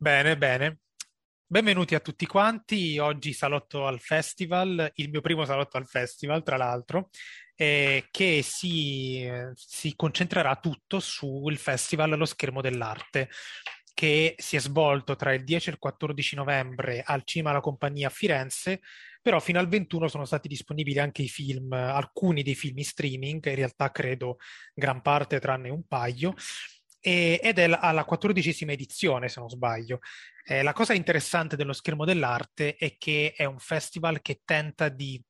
Bene, bene. Benvenuti a tutti quanti. Oggi salotto al festival, il mio primo salotto al festival, tra l'altro, eh, che si, si concentrerà tutto sul festival Lo schermo dell'arte che si è svolto tra il 10 e il 14 novembre al Cinema La Compagnia a Firenze, però fino al 21 sono stati disponibili anche i film, alcuni dei film in streaming, in realtà credo gran parte tranne un paio, e, ed è alla quattordicesima edizione, se non sbaglio. Eh, la cosa interessante dello schermo dell'arte è che è un festival che tenta di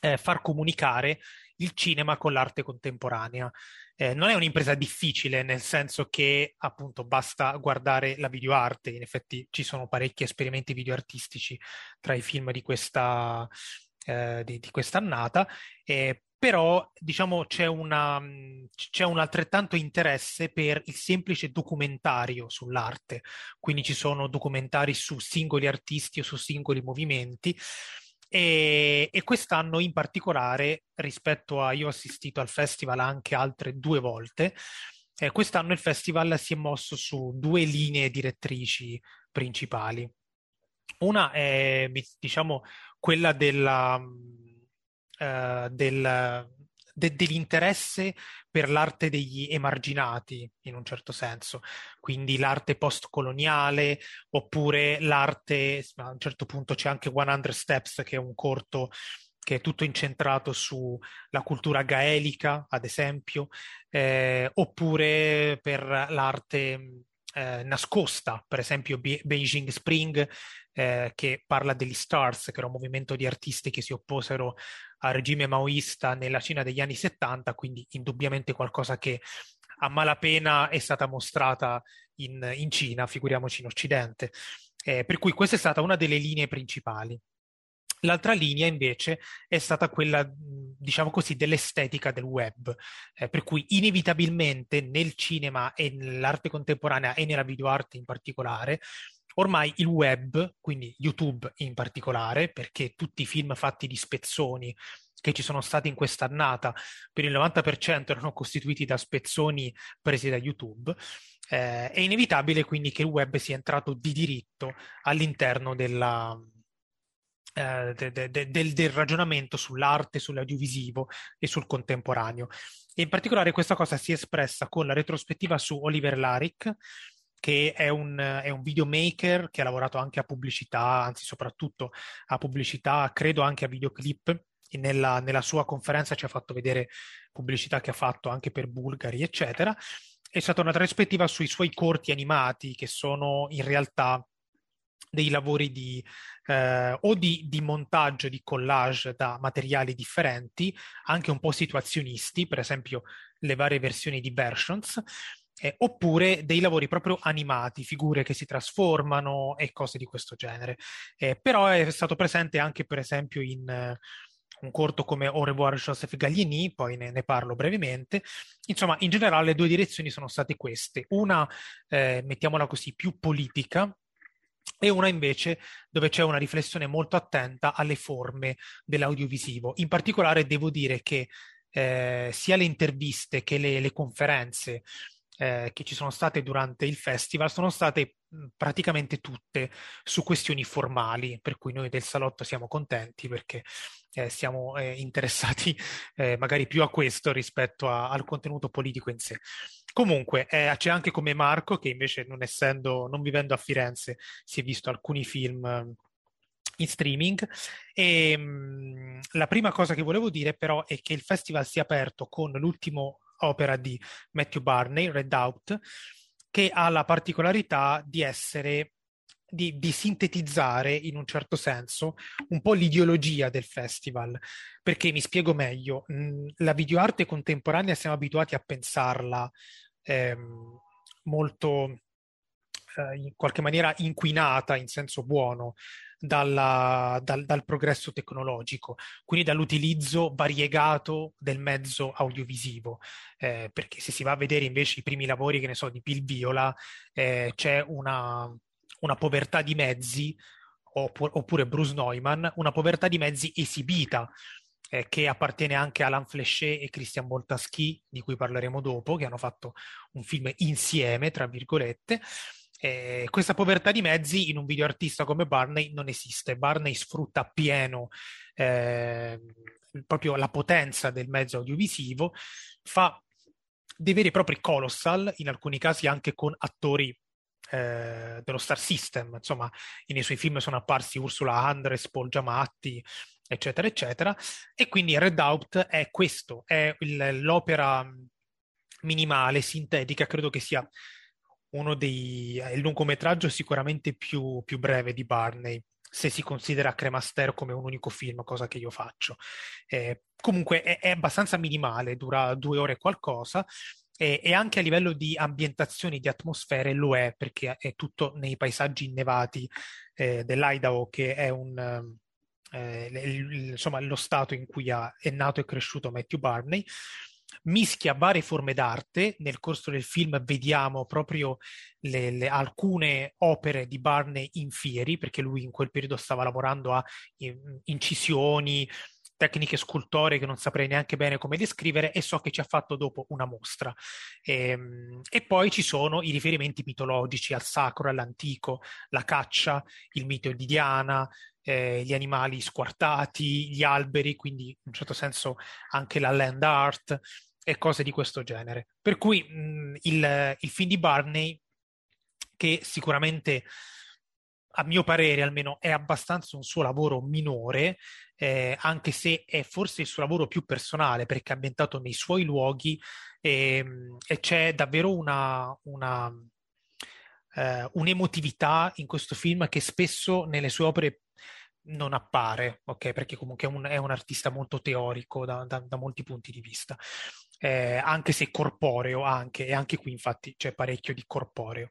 eh, far comunicare il cinema con l'arte contemporanea. Eh, non è un'impresa difficile, nel senso che appunto basta guardare la videoarte, in effetti ci sono parecchi esperimenti videoartistici tra i film di questa, eh, di, di quest'annata, eh, però diciamo c'è, una, c'è un altrettanto interesse per il semplice documentario sull'arte, quindi ci sono documentari su singoli artisti o su singoli movimenti e, e, quest'anno in particolare, rispetto a io ho assistito al festival anche altre due volte, eh, quest'anno il festival si è mosso su due linee direttrici principali. Una è, diciamo, quella della, uh, del, de- dell'interesse per l'arte degli emarginati, in un certo senso, quindi l'arte postcoloniale, oppure l'arte, a un certo punto c'è anche 100 Steps, che è un corto che è tutto incentrato sulla cultura gaelica, ad esempio, eh, oppure per l'arte eh, nascosta, per esempio Be- Beijing Spring, eh, che parla degli Stars, che era un movimento di artisti che si opposero al regime maoista nella Cina degli anni 70, quindi indubbiamente qualcosa che a malapena è stata mostrata in, in Cina, figuriamoci in Occidente. Eh, per cui questa è stata una delle linee principali. L'altra linea invece è stata quella, diciamo così, dell'estetica del web, eh, per cui inevitabilmente nel cinema e nell'arte contemporanea e nella videoarte in particolare, ormai il web, quindi YouTube in particolare, perché tutti i film fatti di spezzoni che ci sono stati in quest'annata per il 90% erano costituiti da spezzoni presi da YouTube, eh, è inevitabile quindi che il web sia entrato di diritto all'interno della, eh, de, de, de, del, del, ragionamento sull'arte, sull'audiovisivo e sul contemporaneo. E in particolare questa cosa si è espressa con la retrospettiva su Oliver Laric, che è un, è un videomaker che ha lavorato anche a pubblicità, anzi soprattutto a pubblicità, credo anche a videoclip. Nella, nella sua conferenza ci ha fatto vedere pubblicità che ha fatto anche per Bulgari, eccetera. È stata una retrospettiva sui suoi corti animati, che sono in realtà dei lavori di, eh, o di, di, montaggio, di collage da materiali differenti, anche un po' situazionisti, per esempio le varie versioni di Versions, eh, oppure dei lavori proprio animati, figure che si trasformano e cose di questo genere. Eh, però è stato presente anche, per esempio, in eh, un corto come Au revoir Joseph Gaglieni, poi ne, ne, parlo brevemente. Insomma, in generale le due direzioni sono state queste. Una, eh, mettiamola così, più politica, e una invece dove c'è una riflessione molto attenta alle forme dell'audiovisivo. In particolare devo dire che eh, sia le interviste che le, le conferenze eh, che ci sono state durante il festival sono state praticamente tutte su questioni formali, per cui noi del salotto siamo contenti perché eh, siamo eh, interessati eh, magari più a questo rispetto a, al contenuto politico in sé. Comunque, eh, c'è anche come Marco, che invece non essendo, non vivendo a Firenze, si è visto alcuni film eh, in streaming. E mh, mm, la prima cosa che volevo dire, però, è che il festival si è aperto con l'ultimo opera di Matthew Barney, Red Out, che ha la particolarità di essere di, di, sintetizzare in un certo senso un po' l'ideologia del festival. Perché mi spiego meglio, la videoarte contemporanea siamo abituati a pensarla ehm, molto eh, in qualche maniera inquinata in senso buono dalla, dal, dal, progresso tecnologico, quindi dall'utilizzo variegato del mezzo audiovisivo, eh, perché se si va a vedere invece i primi lavori, che ne so, di Bill Viola, eh, c'è una, una povertà di mezzi, oppure, Bruce Neumann, una povertà di mezzi esibita eh, che appartiene anche a Alain Flechet e Christian Boltaschi, di cui parleremo dopo, che hanno fatto un film insieme, tra virgolette. Eh, questa povertà di mezzi in un videoartista come Barney non esiste. Barney sfrutta appieno eh, proprio la potenza del mezzo audiovisivo, fa dei veri e propri colossal, in alcuni casi anche con attori eh, dello Star System. Insomma, nei suoi film sono apparsi Ursula Andres, Paul Giamatti, eccetera, eccetera. E quindi Red Out è questo, è il, l'opera minimale, sintetica, credo che sia uno dei... il lungometraggio sicuramente più, più breve di Barney se si considera Cremaster come un unico film, cosa che io faccio. Eh, comunque è, è, abbastanza minimale, dura due ore qualcosa, e, e, anche a livello di ambientazioni, di atmosfere lo è, perché è tutto nei paesaggi innevati eh, dell'Idaho, che è un... Eh, il, insomma, lo stato in cui ha, è nato e cresciuto Matthew Barney mischia varie forme d'arte. Nel corso del film vediamo proprio le, le, alcune opere di Barney in fieri, perché lui in quel periodo stava lavorando a incisioni, tecniche scultoree che non saprei neanche bene come descrivere e so che ci ha fatto dopo una mostra. E, ehm, e, poi ci sono i riferimenti mitologici al sacro, all'antico, la caccia, il mito di Diana, eh, gli animali squartati, gli alberi, quindi in un certo senso anche la land art e cose di questo genere. Per cui mh, il, il film di Barney, che sicuramente a mio parere almeno è abbastanza un suo lavoro minore, eh, anche se è forse il suo lavoro più personale perché è ambientato nei suoi luoghi e, e c'è davvero una, una, eh, un'emotività in questo film che spesso nelle sue opere non appare, ok? Perché comunque è un, è un artista molto teorico da, da, da molti punti di vista eh, anche se corporeo anche, e anche qui infatti c'è parecchio di corporeo.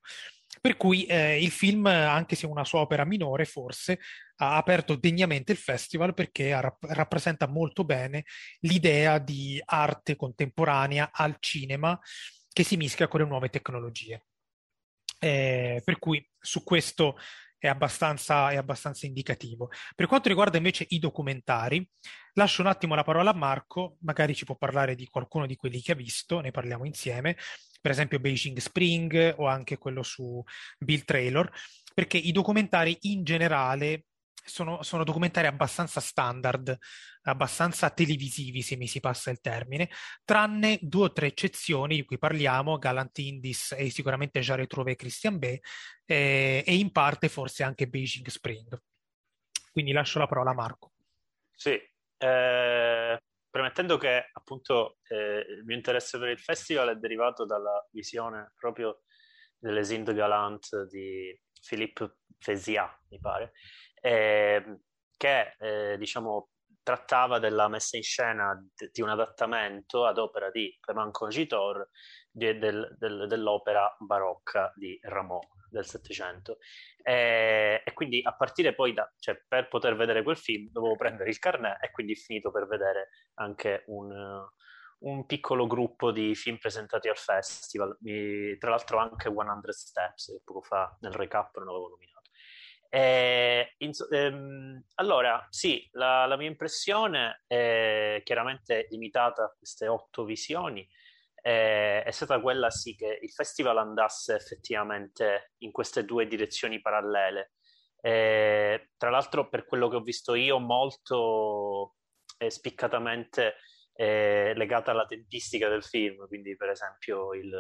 Per cui eh, il film, anche se è una sua opera minore, forse ha aperto degnamente il festival perché rapp- rappresenta molto bene l'idea di arte contemporanea al cinema che si mischia con le nuove tecnologie. Eh, per cui su questo è abbastanza, è abbastanza indicativo. Per quanto riguarda invece i documentari, lascio un attimo la parola a Marco, magari ci può parlare di qualcuno di quelli che ha visto, ne parliamo insieme, per esempio Beijing Spring o anche quello su Bill Traylor, perché i documentari in generale sono, sono, documentari abbastanza standard, abbastanza televisivi, se mi si passa il termine, tranne due o tre eccezioni di cui parliamo, Galant Indis e sicuramente già Retrouvé Christian B, eh, e in parte forse anche Beijing Spring. Quindi lascio la parola a Marco. Sì, eh, premettendo che appunto eh, il mio interesse per il festival è derivato dalla visione proprio delle Sind Galant di Philippe Fesia, mi pare, eh, che eh, diciamo trattava della messa in scena di un adattamento ad opera di Clément Congitor di, del, del, dell'opera barocca di Rameau del Settecento. E, e, quindi a partire poi da, cioè, per poter vedere quel film dovevo prendere il carnet e quindi finito per vedere anche un, un piccolo gruppo di film presentati al festival, Mi, tra l'altro anche 100 Steps, che poco fa nel recap non avevo nominato. Eh, in, ehm, allora, sì, la, la, mia impressione è chiaramente limitata a queste otto visioni. Eh, è stata quella sì che il festival andasse effettivamente in queste due direzioni parallele. Eh, tra l'altro, per quello che ho visto io, molto eh, spiccatamente eh, legata alla tempistica del film. Quindi, per esempio, il,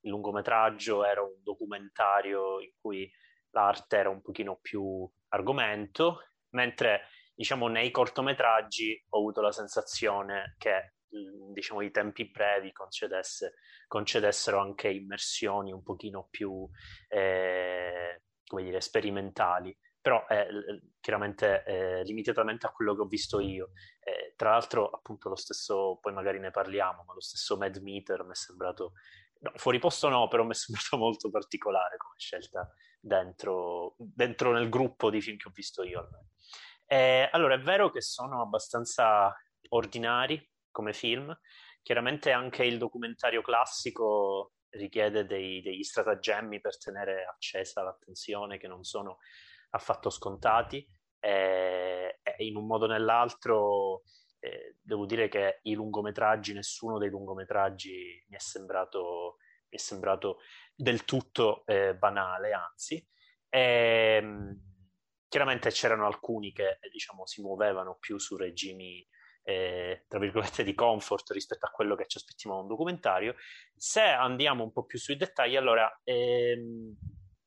il lungometraggio era un documentario in cui l'arte era un pochino più argomento, mentre diciamo nei cortometraggi ho avuto la sensazione che diciamo i tempi brevi concedesse, concedessero anche immersioni un pochino più eh, come dire sperimentali. Però eh, chiaramente eh, limitatamente a quello che ho visto io. Eh, tra l'altro appunto lo stesso poi magari ne parliamo ma lo stesso Mad Meter mi è sembrato no, fuori posto no però mi è sembrato molto particolare come scelta dentro, dentro nel gruppo di film che ho visto io. Eh, allora, è vero che sono abbastanza ordinari come film, chiaramente anche il documentario classico richiede dei, degli stratagemmi per tenere accesa l'attenzione che non sono affatto scontati e, e in un modo o nell'altro eh, devo dire che i lungometraggi, nessuno dei lungometraggi mi è sembrato, mi è sembrato del tutto eh, banale, anzi. E, ehm, chiaramente c'erano alcuni che diciamo, si muovevano più su regimi eh, tra virgolette di comfort rispetto a quello che ci aspettiamo da un documentario. Se andiamo un po' più sui dettagli, allora ehm,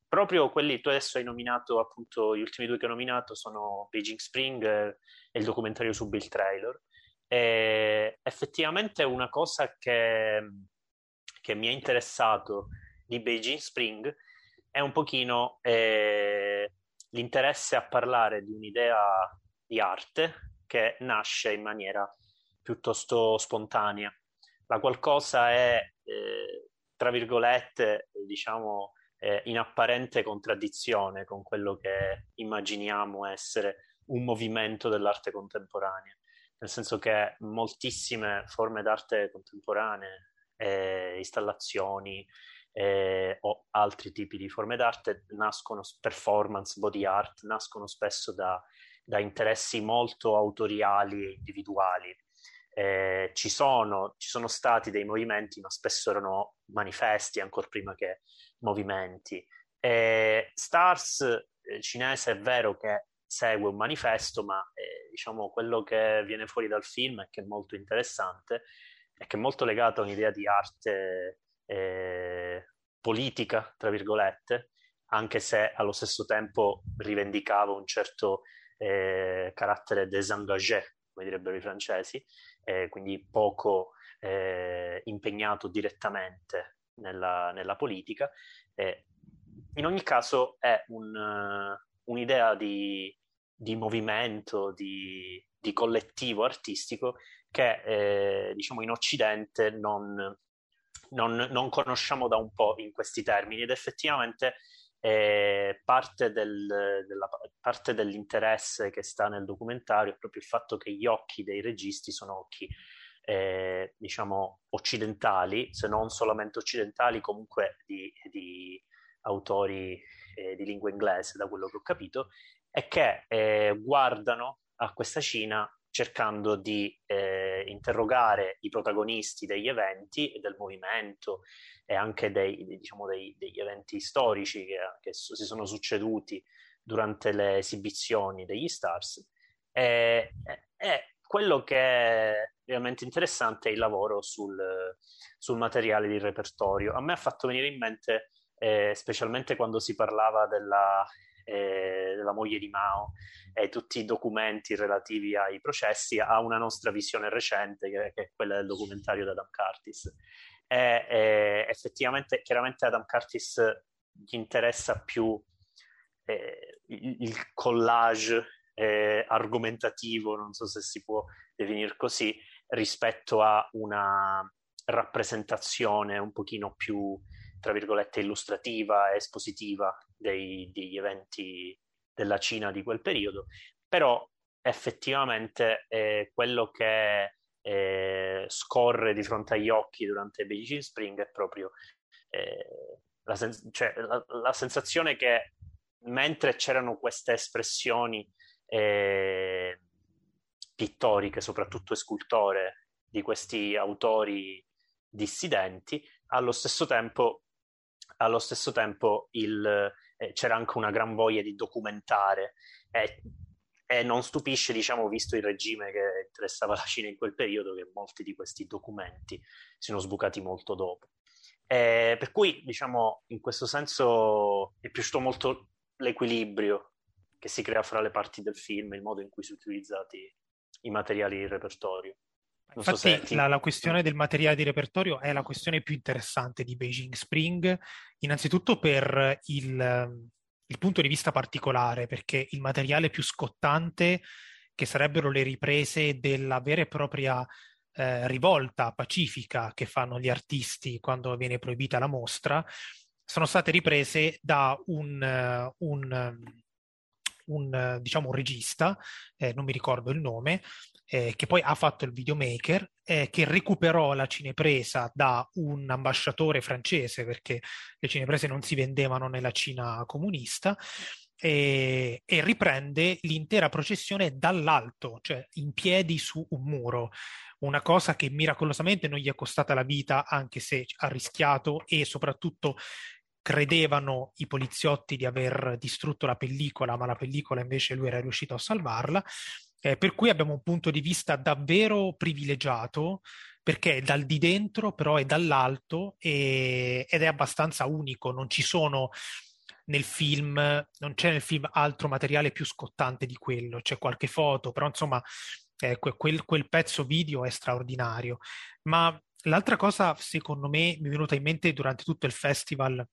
proprio quelli tu adesso hai nominato appunto gli ultimi due che ho nominato sono Beijing Spring e il documentario su Bill Trailer. E effettivamente una cosa che, che mi ha interessato di Beijing Spring è un pochino eh, l'interesse a parlare di un'idea di arte che nasce in maniera piuttosto spontanea. La qualcosa è, eh, tra virgolette, diciamo, eh, in apparente contraddizione con quello che immaginiamo essere un movimento dell'arte contemporanea, nel senso che moltissime forme d'arte contemporanee, eh, installazioni, eh, o altri tipi di forme d'arte nascono, performance, body art, nascono spesso da, da interessi molto autoriali e individuali. Eh, ci, sono, ci sono stati dei movimenti, ma spesso erano manifesti ancora prima che movimenti. Eh, Stars eh, cinese è vero che segue un manifesto, ma eh, diciamo quello che viene fuori dal film e che è molto interessante è che è molto legato a un'idea di arte eh, politica, tra virgolette, anche se allo stesso tempo rivendicava un certo eh, carattere désengagé, come direbbero i francesi, eh, quindi poco eh, impegnato direttamente nella, nella politica. in ogni caso è un, uh, un'idea di, di movimento, di, di, collettivo artistico che eh, diciamo in Occidente non, non, non, conosciamo da un po' in questi termini ed effettivamente eh, parte, del, della, parte, dell'interesse che sta nel documentario è proprio il fatto che gli occhi dei registi sono occhi eh, diciamo occidentali, se non solamente occidentali, comunque di, di autori eh, di lingua inglese, da quello che ho capito, e che eh, guardano a questa Cina cercando di eh, interrogare i protagonisti degli eventi e del movimento e anche dei, diciamo, dei, degli eventi storici che, che, si sono succeduti durante le esibizioni degli Stars. E, e quello che è veramente interessante è il lavoro sul, sul materiale di repertorio. A me ha fatto venire in mente, eh, specialmente quando si parlava della eh, della moglie di Mao e tutti i documenti relativi ai processi a una nostra visione recente che, che è quella del documentario di Adam Curtis. E, e effettivamente, chiaramente Adam Curtis gli interessa più eh, il, collage eh, argomentativo, non so se si può definire così, rispetto a una rappresentazione un pochino più tra virgolette, illustrativa espositiva dei, degli eventi della Cina di quel periodo, però effettivamente eh, quello che eh, scorre di fronte agli occhi durante Beijing Spring è proprio eh, la, sen- cioè, la, la, sensazione che mentre c'erano queste espressioni eh, pittoriche, soprattutto scultore, di questi autori dissidenti, allo stesso tempo allo stesso tempo il, eh, c'era anche una gran voglia di documentare e, e, non stupisce, diciamo, visto il regime che interessava la Cina in quel periodo, che molti di questi documenti siano sbucati molto dopo. E, per cui, diciamo, in questo senso mi è piaciuto molto l'equilibrio che si crea fra le parti del film, il modo in cui sono utilizzati i materiali di repertorio. Non Infatti so la, la, questione del materiale di repertorio è la questione più interessante di Beijing Spring, innanzitutto per il, il punto di vista particolare, perché il materiale più scottante, che sarebbero le riprese della vera e propria eh, rivolta pacifica che fanno gli artisti quando viene proibita la mostra, sono state riprese da un, un un, diciamo, un regista, eh, non mi ricordo il nome, eh, che poi ha fatto il videomaker, eh, che recuperò la cinepresa da un ambasciatore francese, perché le cineprese non si vendevano nella Cina comunista, e, e, riprende l'intera processione dall'alto, cioè in piedi su un muro, una cosa che miracolosamente non gli è costata la vita, anche se ha rischiato e soprattutto credevano i poliziotti di aver distrutto la pellicola, ma la pellicola invece lui era riuscito a salvarla. Eh, per cui abbiamo un punto di vista davvero privilegiato perché è dal di dentro, però è dall'alto e, ed è abbastanza unico. Non ci sono nel film, non c'è nel film altro materiale più scottante di quello, c'è qualche foto, però insomma eh, quel, quel, pezzo video è straordinario. Ma l'altra cosa, secondo me, mi è venuta in mente durante tutto il festival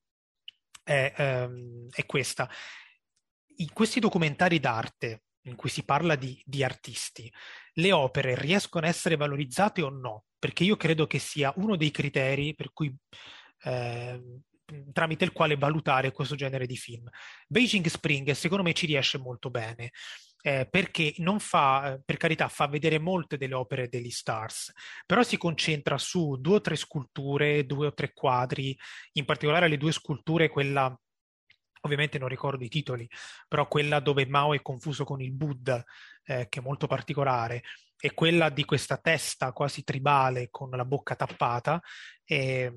è, ehm, è questa. In questi documentari d'arte in cui si parla di, di, artisti, le opere riescono a essere valorizzate o no? Perché io credo che sia uno dei criteri per cui eh, tramite il quale valutare questo genere di film. Beijing Spring secondo me ci riesce molto bene. Eh, perché non fa, eh, per carità, fa vedere molte delle opere degli stars, però si concentra su due o tre sculture, due o tre quadri, in particolare le due sculture, quella ovviamente non ricordo i titoli, però quella dove Mao è confuso con il Buddha, eh, che è molto particolare, e quella di questa testa quasi tribale con la bocca tappata. E,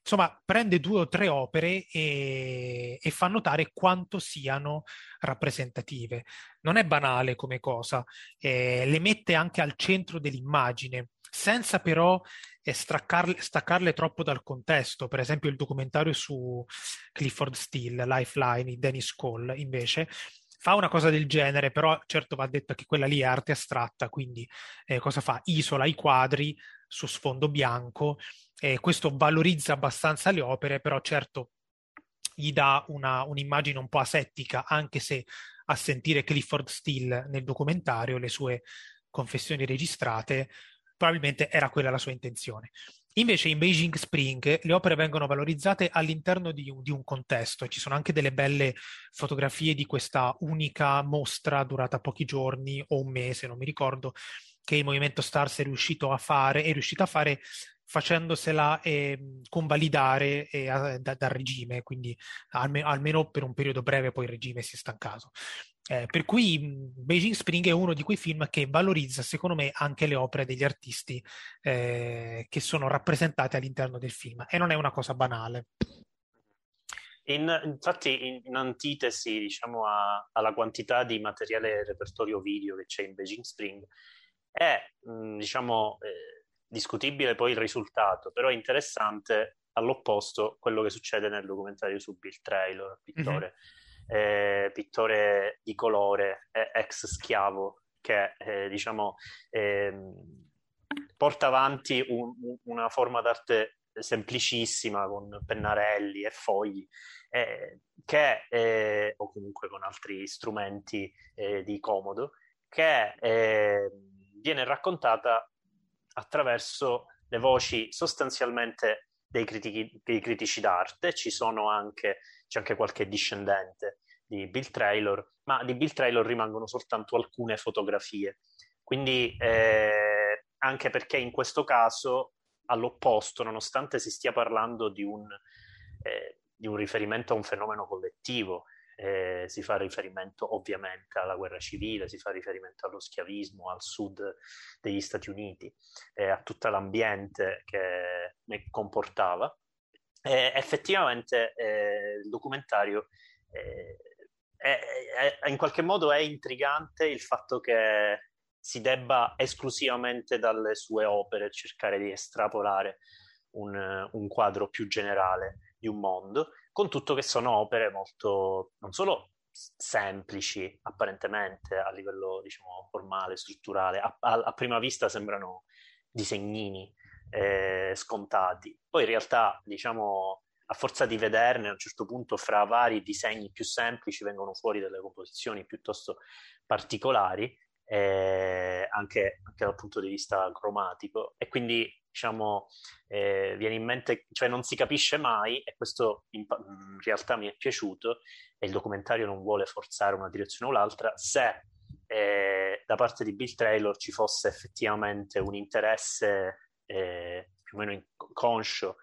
insomma, prende due o tre opere e, e, fa notare quanto siano rappresentative. Non è banale come cosa, eh, le mette anche al centro dell'immagine, senza però eh, staccarle, troppo dal contesto. Per esempio, il documentario su Clifford Steele, Lifeline Dennis Cole, invece, fa una cosa del genere, però certo va detto che quella lì è arte astratta, quindi eh, cosa fa? Isola i quadri su sfondo bianco e questo valorizza abbastanza le opere, però certo gli dà una, un'immagine un po' asettica, anche se a sentire Clifford Steele nel documentario, le sue confessioni registrate, probabilmente era quella la sua intenzione. Invece in Beijing Spring le opere vengono valorizzate all'interno di un, di un, contesto, ci sono anche delle belle fotografie di questa unica mostra durata pochi giorni o un mese, non mi ricordo, che il Movimento Stars è riuscito a fare, è riuscito a fare facendosela eh, convalidare eh, da, dal regime, quindi alme, almeno per un periodo breve poi il regime si è stancato. Eh, per cui Beijing Spring è uno di quei film che valorizza, secondo me, anche le opere degli artisti eh, che sono rappresentate all'interno del film e non è una cosa banale. In, infatti, in, in, antitesi diciamo, a, alla quantità di materiale repertorio video che c'è in Beijing Spring, è mh, diciamo, eh, discutibile poi il risultato, però è interessante all'opposto quello che succede nel documentario su Bill Traylor, pittore. Mm-hmm eh, pittore di colore, eh, ex schiavo, che eh, diciamo ehm, porta avanti un, una forma d'arte semplicissima con pennarelli e fogli, eh, che, o comunque con altri strumenti eh, di comodo, che viene raccontata attraverso le voci sostanzialmente dei, critici, dei critici d'arte, ci sono anche c'è anche qualche discendente di Bill Traylor, ma di Bill Traylor rimangono soltanto alcune fotografie. Quindi eh, anche perché in questo caso, all'opposto, nonostante si stia parlando di un, eh, di un riferimento a un fenomeno collettivo, eh, si fa riferimento ovviamente alla guerra civile, si fa riferimento allo schiavismo, al sud degli Stati Uniti, eh, a tutto l'ambiente che ne comportava. Eh, effettivamente eh, il documentario eh, è, è, in qualche modo è intrigante il fatto che si debba esclusivamente dalle sue opere cercare di estrapolare un, un quadro più generale di un mondo, con tutto che sono opere molto non solo semplici apparentemente a livello diciamo formale, strutturale, a, a, a prima vista sembrano disegnini eh, scontati. Poi in realtà, diciamo, a forza di vederne, a un certo punto, fra vari disegni più semplici vengono fuori delle composizioni piuttosto particolari, eh, anche, anche, dal punto di vista cromatico. E quindi, diciamo, eh, viene in mente, cioè non si capisce mai, e questo in, in realtà mi è piaciuto, e il documentario non vuole forzare una direzione o l'altra, se eh, da parte di Bill Taylor ci fosse effettivamente un interesse eh, più o meno conscio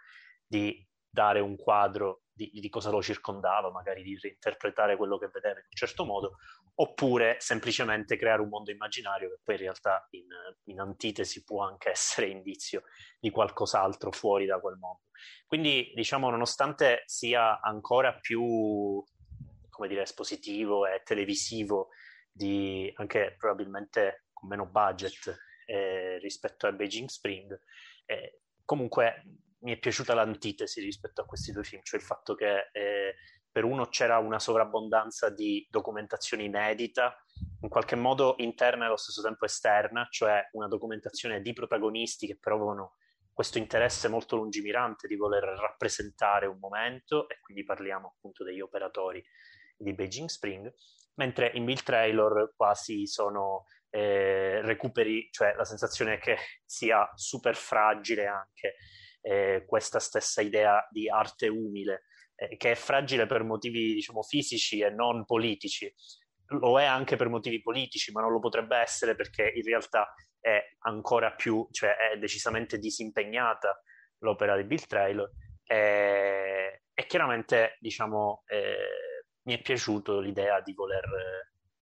di dare un quadro di, di, cosa lo circondava, magari di reinterpretare quello che vedeva in un certo modo, oppure semplicemente creare un mondo immaginario che poi in realtà in, in antitesi può anche essere indizio di qualcos'altro fuori da quel mondo. Quindi, diciamo, nonostante sia ancora più, come dire, espositivo e televisivo, di, anche probabilmente con meno budget eh, rispetto a Beijing Spring, eh, comunque mi è piaciuta l'antitesi rispetto a questi due film, cioè il fatto che eh, per uno c'era una sovrabbondanza di documentazione inedita, in qualche modo interna e allo stesso tempo esterna, cioè una documentazione di protagonisti che provano questo interesse molto lungimirante di voler rappresentare un momento, e quindi parliamo appunto degli operatori di Beijing Spring, mentre in Bill Trailor quasi sono eh, recuperi, cioè la sensazione che sia super fragile anche eh, questa stessa idea di arte umile, eh, che è fragile per motivi, diciamo, fisici e non politici. Lo è anche per motivi politici, ma non lo potrebbe essere perché in realtà è ancora più, cioè è decisamente disimpegnata l'opera di Bill Traylor. E, e chiaramente, diciamo, eh, mi è piaciuto l'idea di voler,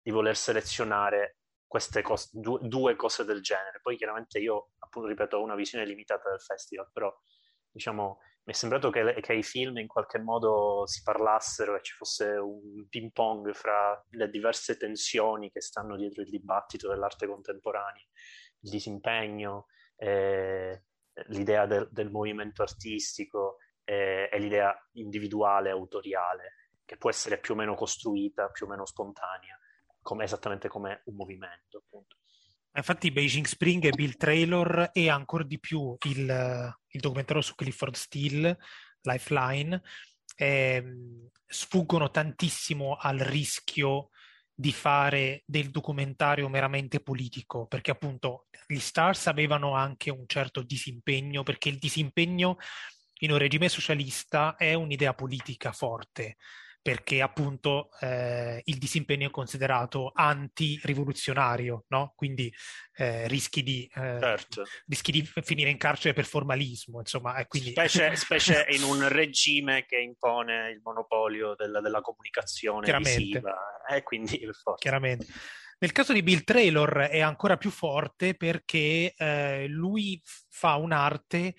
di voler selezionare queste cose, due, due, cose del genere. Poi chiaramente io, appunto, ripeto, ho una visione limitata del festival, però diciamo mi è sembrato che, che, i film in qualche modo si parlassero e ci fosse un ping pong fra le diverse tensioni che stanno dietro il dibattito dell'arte contemporanea, il disimpegno, eh, l'idea del, del, movimento artistico eh, e l'idea individuale, autoriale, che può essere più o meno costruita, più o meno spontanea come, esattamente come un movimento. Appunto. Infatti Beijing Spring e Bill Traylor e ancora di più il, il documentario su Clifford Steele, Lifeline, eh, sfuggono tantissimo al rischio di fare del documentario meramente politico, perché appunto gli Stars avevano anche un certo disimpegno, perché il disimpegno in un regime socialista è un'idea politica forte perché appunto eh, il disimpegno è considerato anti-rivoluzionario, no? quindi eh, rischi, di, eh, certo. rischi, di, finire in carcere per formalismo, insomma. Quindi... Specie, specie, in un regime che impone il monopolio della, della comunicazione Chiaramente. visiva, eh, quindi per forza. Chiaramente. Nel caso di Bill Traylor è ancora più forte perché eh, lui fa un'arte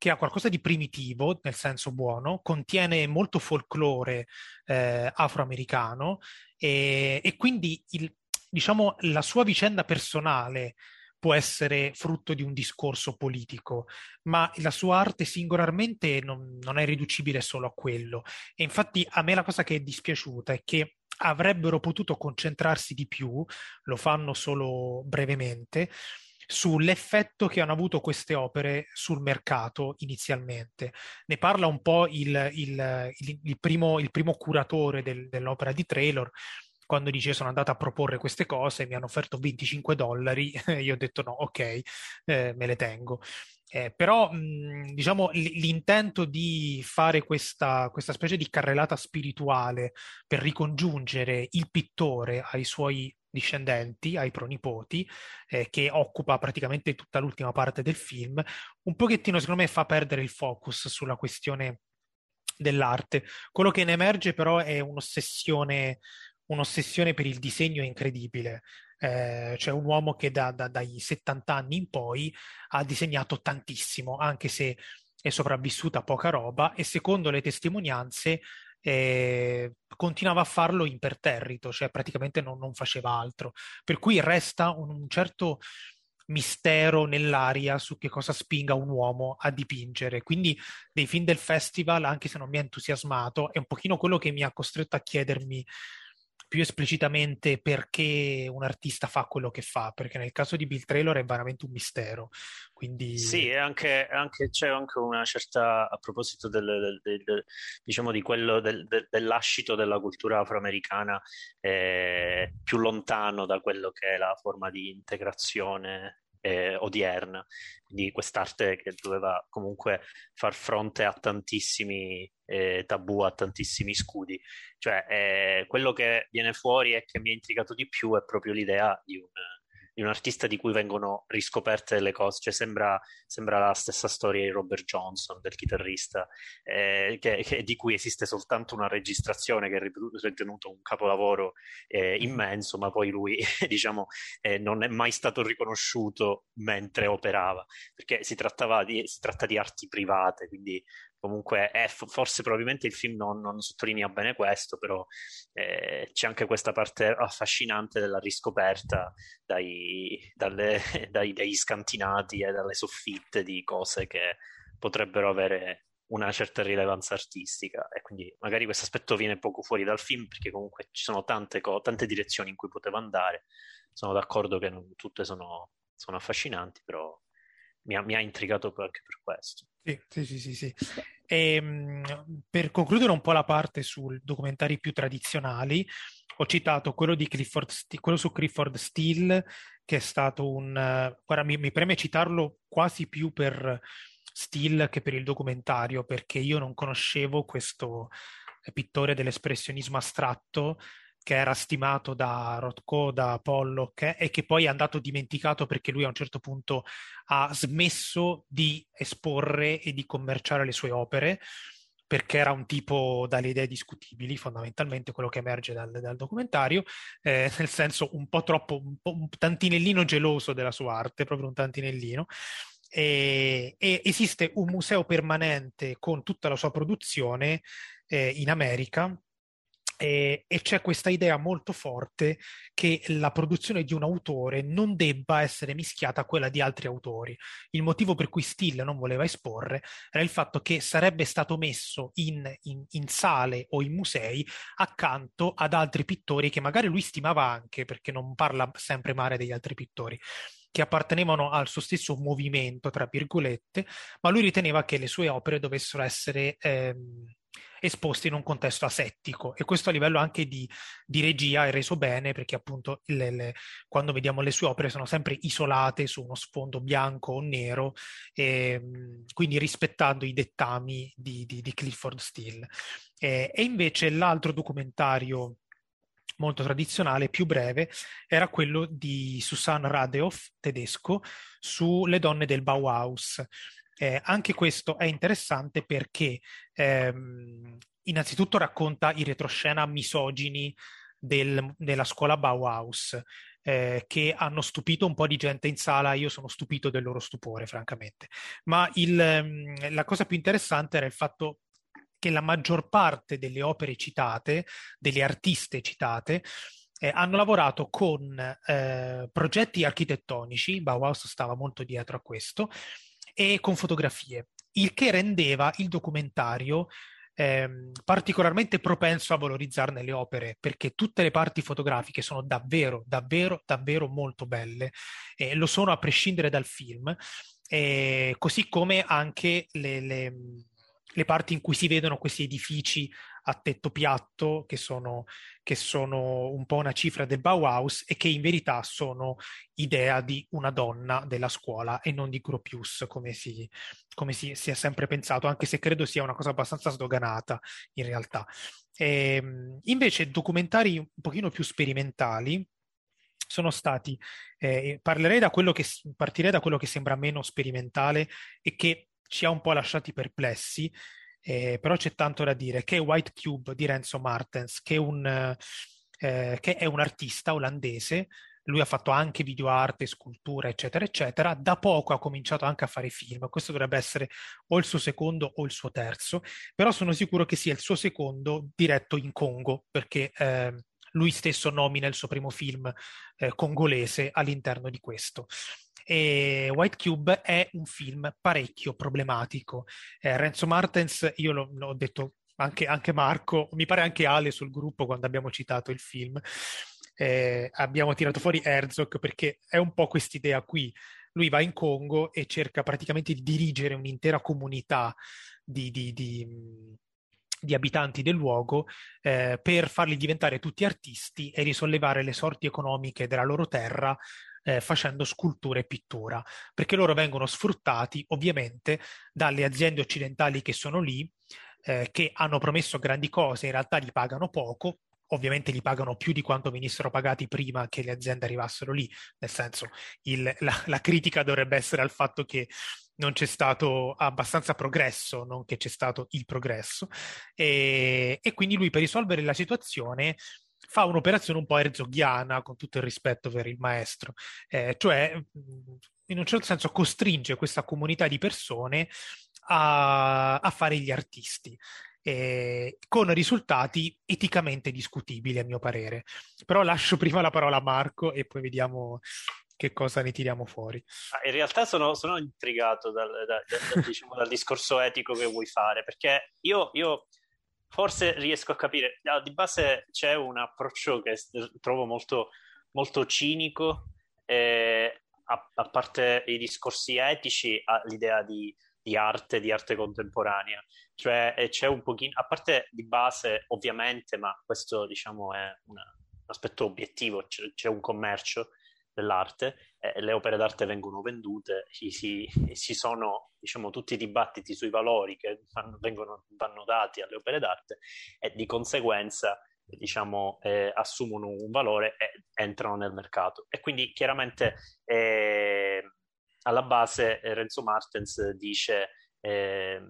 che ha qualcosa di primitivo, nel senso buono, contiene molto folklore eh, afroamericano e, e quindi il, diciamo, la sua vicenda personale può essere frutto di un discorso politico, ma la sua arte singolarmente non, non, è riducibile solo a quello. E infatti a me la cosa che è dispiaciuta è che avrebbero potuto concentrarsi di più, lo fanno solo brevemente, sull'effetto che hanno avuto queste opere sul mercato inizialmente. Ne parla un po' il, il, il, il primo, primo, curatore del, dell'opera di Traylor, quando dice sono andato a proporre queste cose, mi hanno offerto 25 dollari, io ho detto no, ok, eh, me le tengo. Eh, però mh, diciamo l'intento di fare questa, questa, specie di carrellata spirituale per ricongiungere il pittore ai suoi discendenti, ai pronipoti, eh, che occupa praticamente tutta l'ultima parte del film, un pochettino secondo me fa perdere il focus sulla questione dell'arte. Quello che ne emerge però è un'ossessione, un'ossessione per il disegno incredibile. Eh, cioè un uomo che da, da, dai 70 anni in poi ha disegnato tantissimo, anche se è sopravvissuta poca roba e secondo le testimonianze eh, continuava a farlo imperterrito, cioè praticamente non, non, faceva altro. Per cui resta un, un certo mistero nell'aria su che cosa spinga un uomo a dipingere. Quindi dei film del festival, anche se non mi ha entusiasmato, è un pochino quello che mi ha costretto a chiedermi più esplicitamente perché un artista fa quello che fa, perché nel caso di Bill Traylor è veramente un mistero. Quindi... Sì, anche, anche, c'è anche una certa, a proposito del, del, del, del diciamo di quello dell'ascito della cultura afroamericana eh, più lontano da quello che è la forma di integrazione eh, odierna, quindi quest'arte che doveva comunque far fronte a tantissimi eh, tabù, a tantissimi scudi. Cioè, eh, quello che viene fuori e che mi ha intrigato di più è proprio l'idea di un, di un artista di cui vengono riscoperte delle cose, cioè sembra, sembra la stessa storia di Robert Johnson, del chitarrista, eh, che, che, di cui esiste soltanto una registrazione che è ritenuto un capolavoro eh, immenso, ma poi lui, diciamo, eh, non è mai stato riconosciuto mentre operava, perché si, di, si tratta di arti private, quindi comunque è, forse probabilmente il film non, non sottolinea bene questo, però eh, c'è anche questa parte affascinante della riscoperta dai, dalle, dai, dagli scantinati e dalle soffitte di cose che potrebbero avere una certa rilevanza artistica. E quindi magari questo aspetto viene poco fuori dal film perché comunque ci sono tante, co- tante direzioni in cui poteva andare. Sono d'accordo che non tutte sono, sono affascinanti però mi ha, mi ha intrigato anche per questo sì, sì, sì, sì. E, ehm, per concludere un po' la parte sui documentari più tradizionali, ho citato quello, Clifford, quello su Clifford Steele, che è stato un... Guarda, mi, mi preme citarlo quasi più per Steele che per il documentario, perché io non conoscevo questo pittore dell'espressionismo astratto che era stimato da Rothko, da Pollock e che poi è andato dimenticato perché lui a un certo punto ha smesso di esporre e di commerciare le sue opere perché era un tipo dalle idee discutibili, fondamentalmente quello che emerge dal, dal documentario, eh, nel senso un po' troppo, un, po', un tantinellino geloso della sua arte, proprio un tantinellino. E, e esiste un museo permanente con tutta la sua produzione eh, in America, e, e, c'è questa idea molto forte che la produzione di un autore non debba essere mischiata a quella di altri autori. Il motivo per cui Steele non voleva esporre era il fatto che sarebbe stato messo in, in, in sale o in musei accanto ad altri pittori che magari lui stimava anche, perché non parla sempre male degli altri pittori che appartenevano al suo stesso movimento, tra virgolette, ma lui riteneva che le sue opere dovessero essere ehm, esposti in un contesto asettico e questo a livello anche di, di regia è reso bene perché appunto le, le, quando vediamo le sue opere sono sempre isolate su uno sfondo bianco o nero e, ehm, quindi rispettando i dettami di, di, di Clifford Steele. E, e invece l'altro documentario molto tradizionale, più breve, era quello di Susanne Radehoff, tedesco, sulle donne del Bauhaus. Eh, anche questo è interessante perché ehm, innanzitutto racconta i retroscena misogini del, della scuola Bauhaus, eh, che hanno stupito un po' di gente in sala. Io sono stupito del loro stupore, francamente. Ma il, ehm, la cosa più interessante era il fatto che la maggior parte delle opere citate, delle artiste citate, eh, hanno lavorato con eh, progetti architettonici, Bauhaus stava molto dietro a questo, e con fotografie, il che rendeva il documentario ehm, particolarmente propenso a valorizzarne le opere, perché tutte le parti fotografiche sono davvero, davvero, davvero molto belle, e lo sono a prescindere dal film, e così come anche le, le, le parti in cui si vedono questi edifici a tetto piatto, che sono, che sono un po' una cifra del Bauhaus e che in verità sono idea di una donna della scuola e non di Gropius, come si, come si, si è sempre pensato, anche se credo sia una cosa abbastanza sdoganata in realtà. E, ehm, invece documentari un pochino più sperimentali, sono stati, eh, parlerei da quello che, partirei da quello che sembra meno sperimentale e che ci ha un po' lasciati perplessi, eh, però c'è tanto da dire, che White Cube di Renzo Martens, che un, eh, che è un artista olandese, lui ha fatto anche videoarte, scultura, eccetera, eccetera. Da poco ha cominciato anche a fare film. Questo dovrebbe essere o il suo secondo o il suo terzo, però sono sicuro che sia il suo secondo diretto in Congo, perché eh, lui stesso nomina il suo primo film eh, congolese all'interno di questo. E White Cube è un film parecchio problematico. Eh, Renzo Martens, io l'ho, l'ho detto anche, anche, Marco, mi pare anche Ale sul gruppo quando abbiamo citato il film, eh, abbiamo tirato fuori Herzog perché è un po' quest'idea qui. Lui va in Congo e cerca praticamente di dirigere un'intera comunità di, di, di di abitanti del luogo eh, per farli diventare tutti artisti e risollevare le sorti economiche della loro terra eh, facendo scultura e pittura, perché loro vengono sfruttati ovviamente dalle aziende occidentali che sono lì, eh, che hanno promesso grandi cose, in realtà gli pagano poco, ovviamente li pagano più di quanto venissero pagati prima che le aziende arrivassero lì, nel senso il, la, la critica dovrebbe essere al fatto che non c'è stato abbastanza progresso, non che c'è stato il progresso, e, e quindi lui per risolvere la situazione fa un'operazione un po' erzoghiana, con tutto il rispetto per il maestro, eh, cioè in un certo senso costringe questa comunità di persone a, a fare gli artisti. Eh, con risultati eticamente discutibili a mio parere. Però lascio prima la parola a Marco e poi vediamo che cosa ne tiriamo fuori. In realtà sono, sono intrigato dal, da, da, diciamo, dal, discorso etico che vuoi fare, perché io, io forse riesco a capire, no, di base c'è un approccio che trovo molto, molto cinico, eh, a, a, parte i discorsi etici, l'idea di, di, arte, di arte contemporanea. Cioè eh, c'è un pochino, a parte di base ovviamente, ma questo diciamo è un aspetto obiettivo, c'è, c'è un commercio dell'arte, eh, le opere d'arte vengono vendute, ci, si, ci sono diciamo, tutti i dibattiti sui valori che vanno, vengono, vanno dati alle opere d'arte e di conseguenza diciamo, eh, assumono un valore e entrano nel mercato. E quindi chiaramente eh, alla base eh, Renzo Martens dice, eh,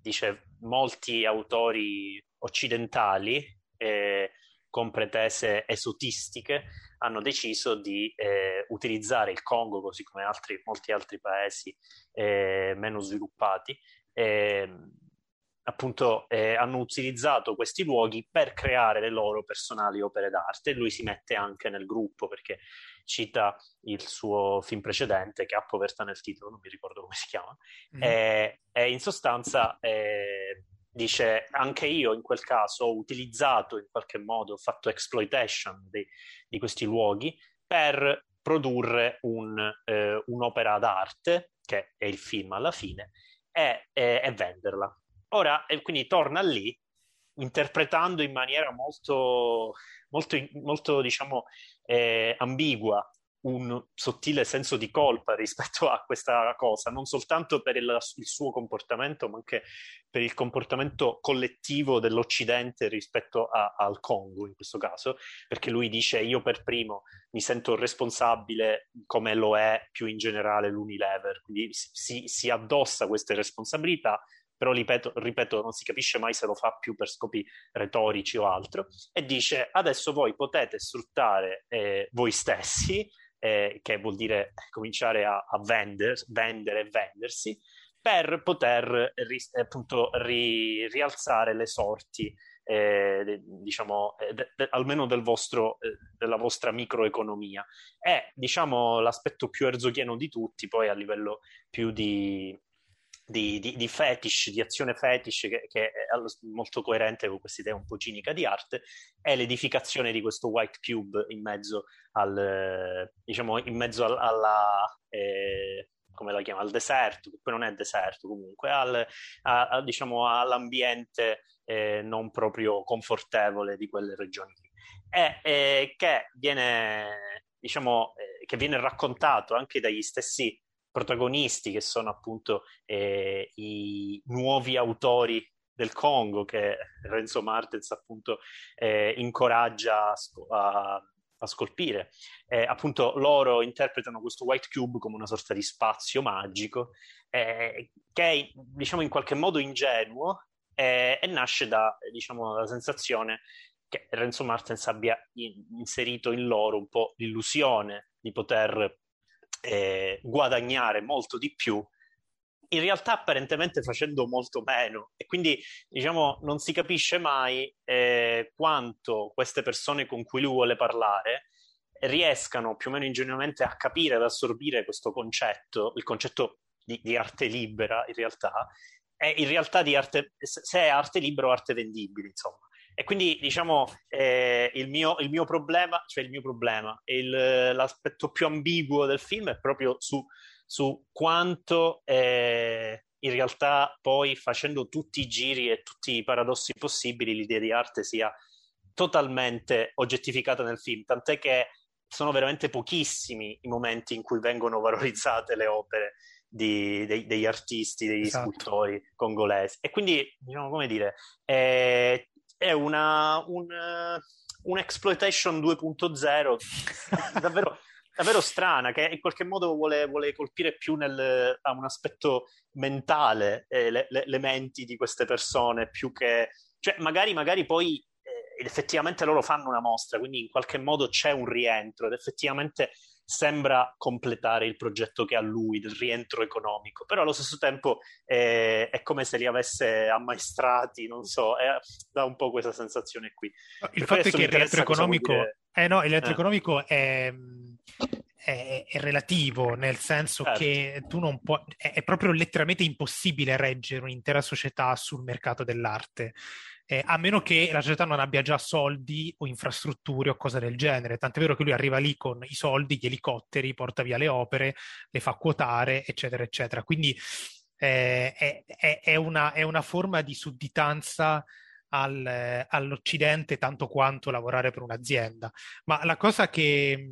dice molti autori occidentali eh, con pretese esotistiche hanno deciso di eh, utilizzare il Congo, così come altri, molti altri paesi eh, meno sviluppati, eh, appunto eh, hanno utilizzato questi luoghi per creare le loro personali opere d'arte. Lui si mette anche nel gruppo perché cita il suo film precedente che ha povertà nel titolo, non mi ricordo come si chiama, mm. e, e, in sostanza eh, dice anche io in quel caso ho utilizzato in qualche modo, ho fatto exploitation di, di questi luoghi per produrre un, eh, un'opera d'arte, che è il film alla fine, e, e, e venderla. Ora, e quindi torna lì interpretando in maniera molto, molto, molto diciamo, eh, ambigua un sottile senso di colpa rispetto a questa cosa, non soltanto per il, il, suo comportamento, ma anche per il comportamento collettivo dell'Occidente rispetto a, al Congo in questo caso, perché lui dice io per primo mi sento responsabile come lo è più in generale l'Unilever, quindi si, si addossa queste responsabilità però ripeto, ripeto, non si capisce mai se lo fa più per scopi retorici o altro, e dice adesso voi potete sfruttare eh, voi stessi eh, che vuol dire cominciare a, a vender, vendere e vendersi, per poter ri, appunto ri, rialzare le sorti, eh, diciamo, eh, de, de, almeno del vostro, eh, della vostra microeconomia. È, diciamo, l'aspetto più erzoghieno di tutti, poi a livello più di, di, di, di, fetish, di azione fetish, che, che, è molto coerente con questa idea un po' cinica di arte, è l'edificazione di questo white cube in mezzo al, diciamo, in mezzo al, alla, eh, come la chiama, al deserto, che poi non è deserto comunque, al, a, a, diciamo, all'ambiente eh, non proprio confortevole di quelle regioni lì. E eh, che viene, diciamo, eh, che viene raccontato anche dagli stessi protagonisti che sono appunto eh, i nuovi autori del Congo che Renzo Martens appunto eh, incoraggia a, a, a scolpire. Eh, appunto loro interpretano questo white cube come una sorta di spazio magico eh, che è diciamo in qualche modo ingenuo eh, e nasce da diciamo la sensazione che Renzo Martens abbia in, inserito in loro un po' l'illusione di poter eh, guadagnare molto di più, in realtà apparentemente facendo molto meno e quindi diciamo non si capisce mai eh, quanto queste persone con cui lui vuole parlare riescano più o meno ingenuamente a capire, ad assorbire questo concetto, il concetto di, di arte libera in realtà, è in realtà di arte, se è arte libera o arte vendibile, insomma. E quindi, diciamo, eh, il, mio, il, mio, problema, cioè il mio problema, il, l'aspetto più ambiguo del film è proprio su, su quanto eh, in realtà poi facendo tutti i giri e tutti i paradossi possibili l'idea di arte sia totalmente oggettificata nel film, tant'è che sono veramente pochissimi i momenti in cui vengono valorizzate le opere di, dei, degli artisti, degli esatto. scultori congolesi. E quindi, diciamo, come dire, eh, è una, un, un exploitation 2.0 davvero, davvero strana, che in qualche modo vuole, vuole colpire più nel, a un aspetto mentale eh, le, le, le, menti di queste persone, più che... Cioè, magari, magari poi ed effettivamente loro fanno una mostra, quindi in qualche modo c'è un rientro ed effettivamente sembra completare il progetto che ha lui del rientro economico, però allo stesso tempo è, è come se li avesse ammaestrati, non so, è, dà un po' questa sensazione qui. Il per fatto è che il rientro economico, eh no, il rientro eh. economico è, è, è, relativo, nel senso certo. che tu non puoi, è, è proprio letteralmente impossibile reggere un'intera società sul mercato dell'arte eh, a meno che la società non abbia già soldi o infrastrutture o cose del genere. Tant'è vero che lui arriva lì con i soldi, gli elicotteri, porta via le opere, le fa quotare, eccetera, eccetera. Quindi eh, è, è, una, è, una, forma di sudditanza al, all'Occidente tanto quanto lavorare per un'azienda. Ma la cosa che,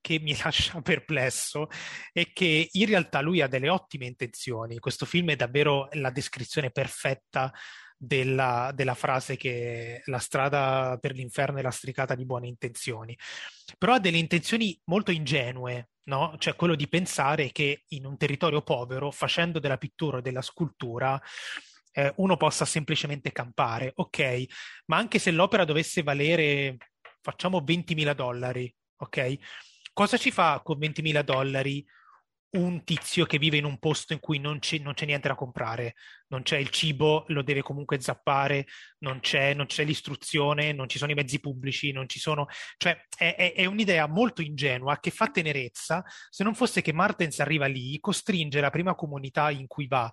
che mi lascia perplesso è che in realtà lui ha delle ottime intenzioni. Questo film è davvero la descrizione perfetta della, della, frase che la strada per l'inferno è lastricata di buone intenzioni, però ha delle intenzioni molto ingenue, no? Cioè quello di pensare che in un territorio povero, facendo della pittura o della scultura, eh, uno possa semplicemente campare, ok? Ma anche se l'opera dovesse valere, facciamo 20.000 dollari, ok? Cosa ci fa con 20.000 dollari un tizio che vive in un posto in cui non c'è, non c'è, niente da comprare, non c'è il cibo, lo deve comunque zappare, non c'è, non c'è l'istruzione, non ci sono i mezzi pubblici, non ci sono... Cioè, è, è, è, un'idea molto ingenua che fa tenerezza, se non fosse che Martens arriva lì, costringe la prima comunità in cui va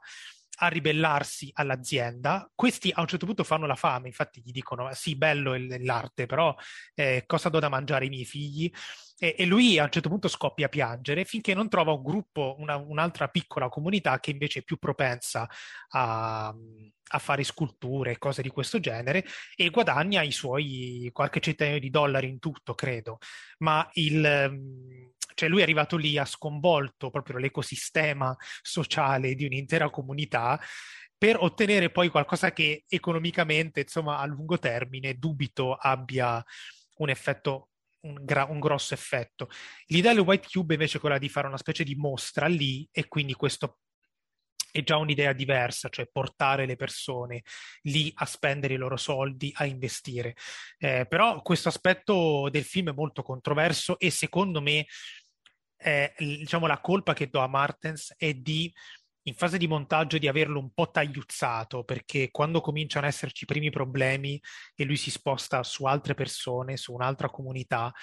a ribellarsi all'azienda. Questi a un certo punto fanno la fame, infatti gli dicono sì, bello l'arte, però eh, cosa do da mangiare ai miei figli? E, e, lui a un certo punto scoppia a piangere finché non trova un gruppo, una, un'altra piccola comunità che invece è più propensa a, a fare sculture e cose di questo genere e guadagna i suoi qualche centinaio di dollari in tutto, credo. Ma il cioè lui è arrivato lì, ha sconvolto proprio l'ecosistema sociale di un'intera comunità per ottenere poi qualcosa che economicamente, insomma, a lungo termine dubito abbia un effetto un, gra- un, grosso effetto. L'idea del White Cube invece è quella di fare una specie di mostra lì e quindi questo è già un'idea diversa, cioè portare le persone lì a spendere i loro soldi, a investire. Eh, però questo aspetto del film è molto controverso e secondo me eh, diciamo, la colpa che do a Martens è di in fase di montaggio di averlo un po' tagliuzzato perché quando cominciano ad esserci i primi problemi e lui si sposta su altre persone, su un'altra comunità,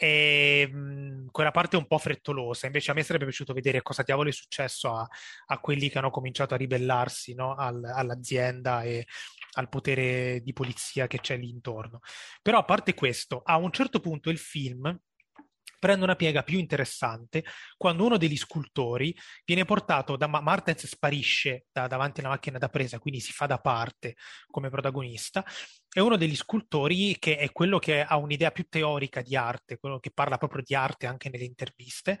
e, mh, quella parte è un po' frettolosa. Invece a me sarebbe piaciuto vedere cosa diavolo è successo a, a quelli che hanno cominciato a ribellarsi no? Al, all'azienda e al potere di polizia che c'è lì intorno. Però a parte questo, a un certo punto il film prende una piega più interessante quando uno degli scultori viene portato da Martens sparisce da, davanti alla macchina da presa, quindi si fa da parte come protagonista. È uno degli scultori che è quello che ha un'idea più teorica di arte, quello che parla proprio di arte anche nelle interviste.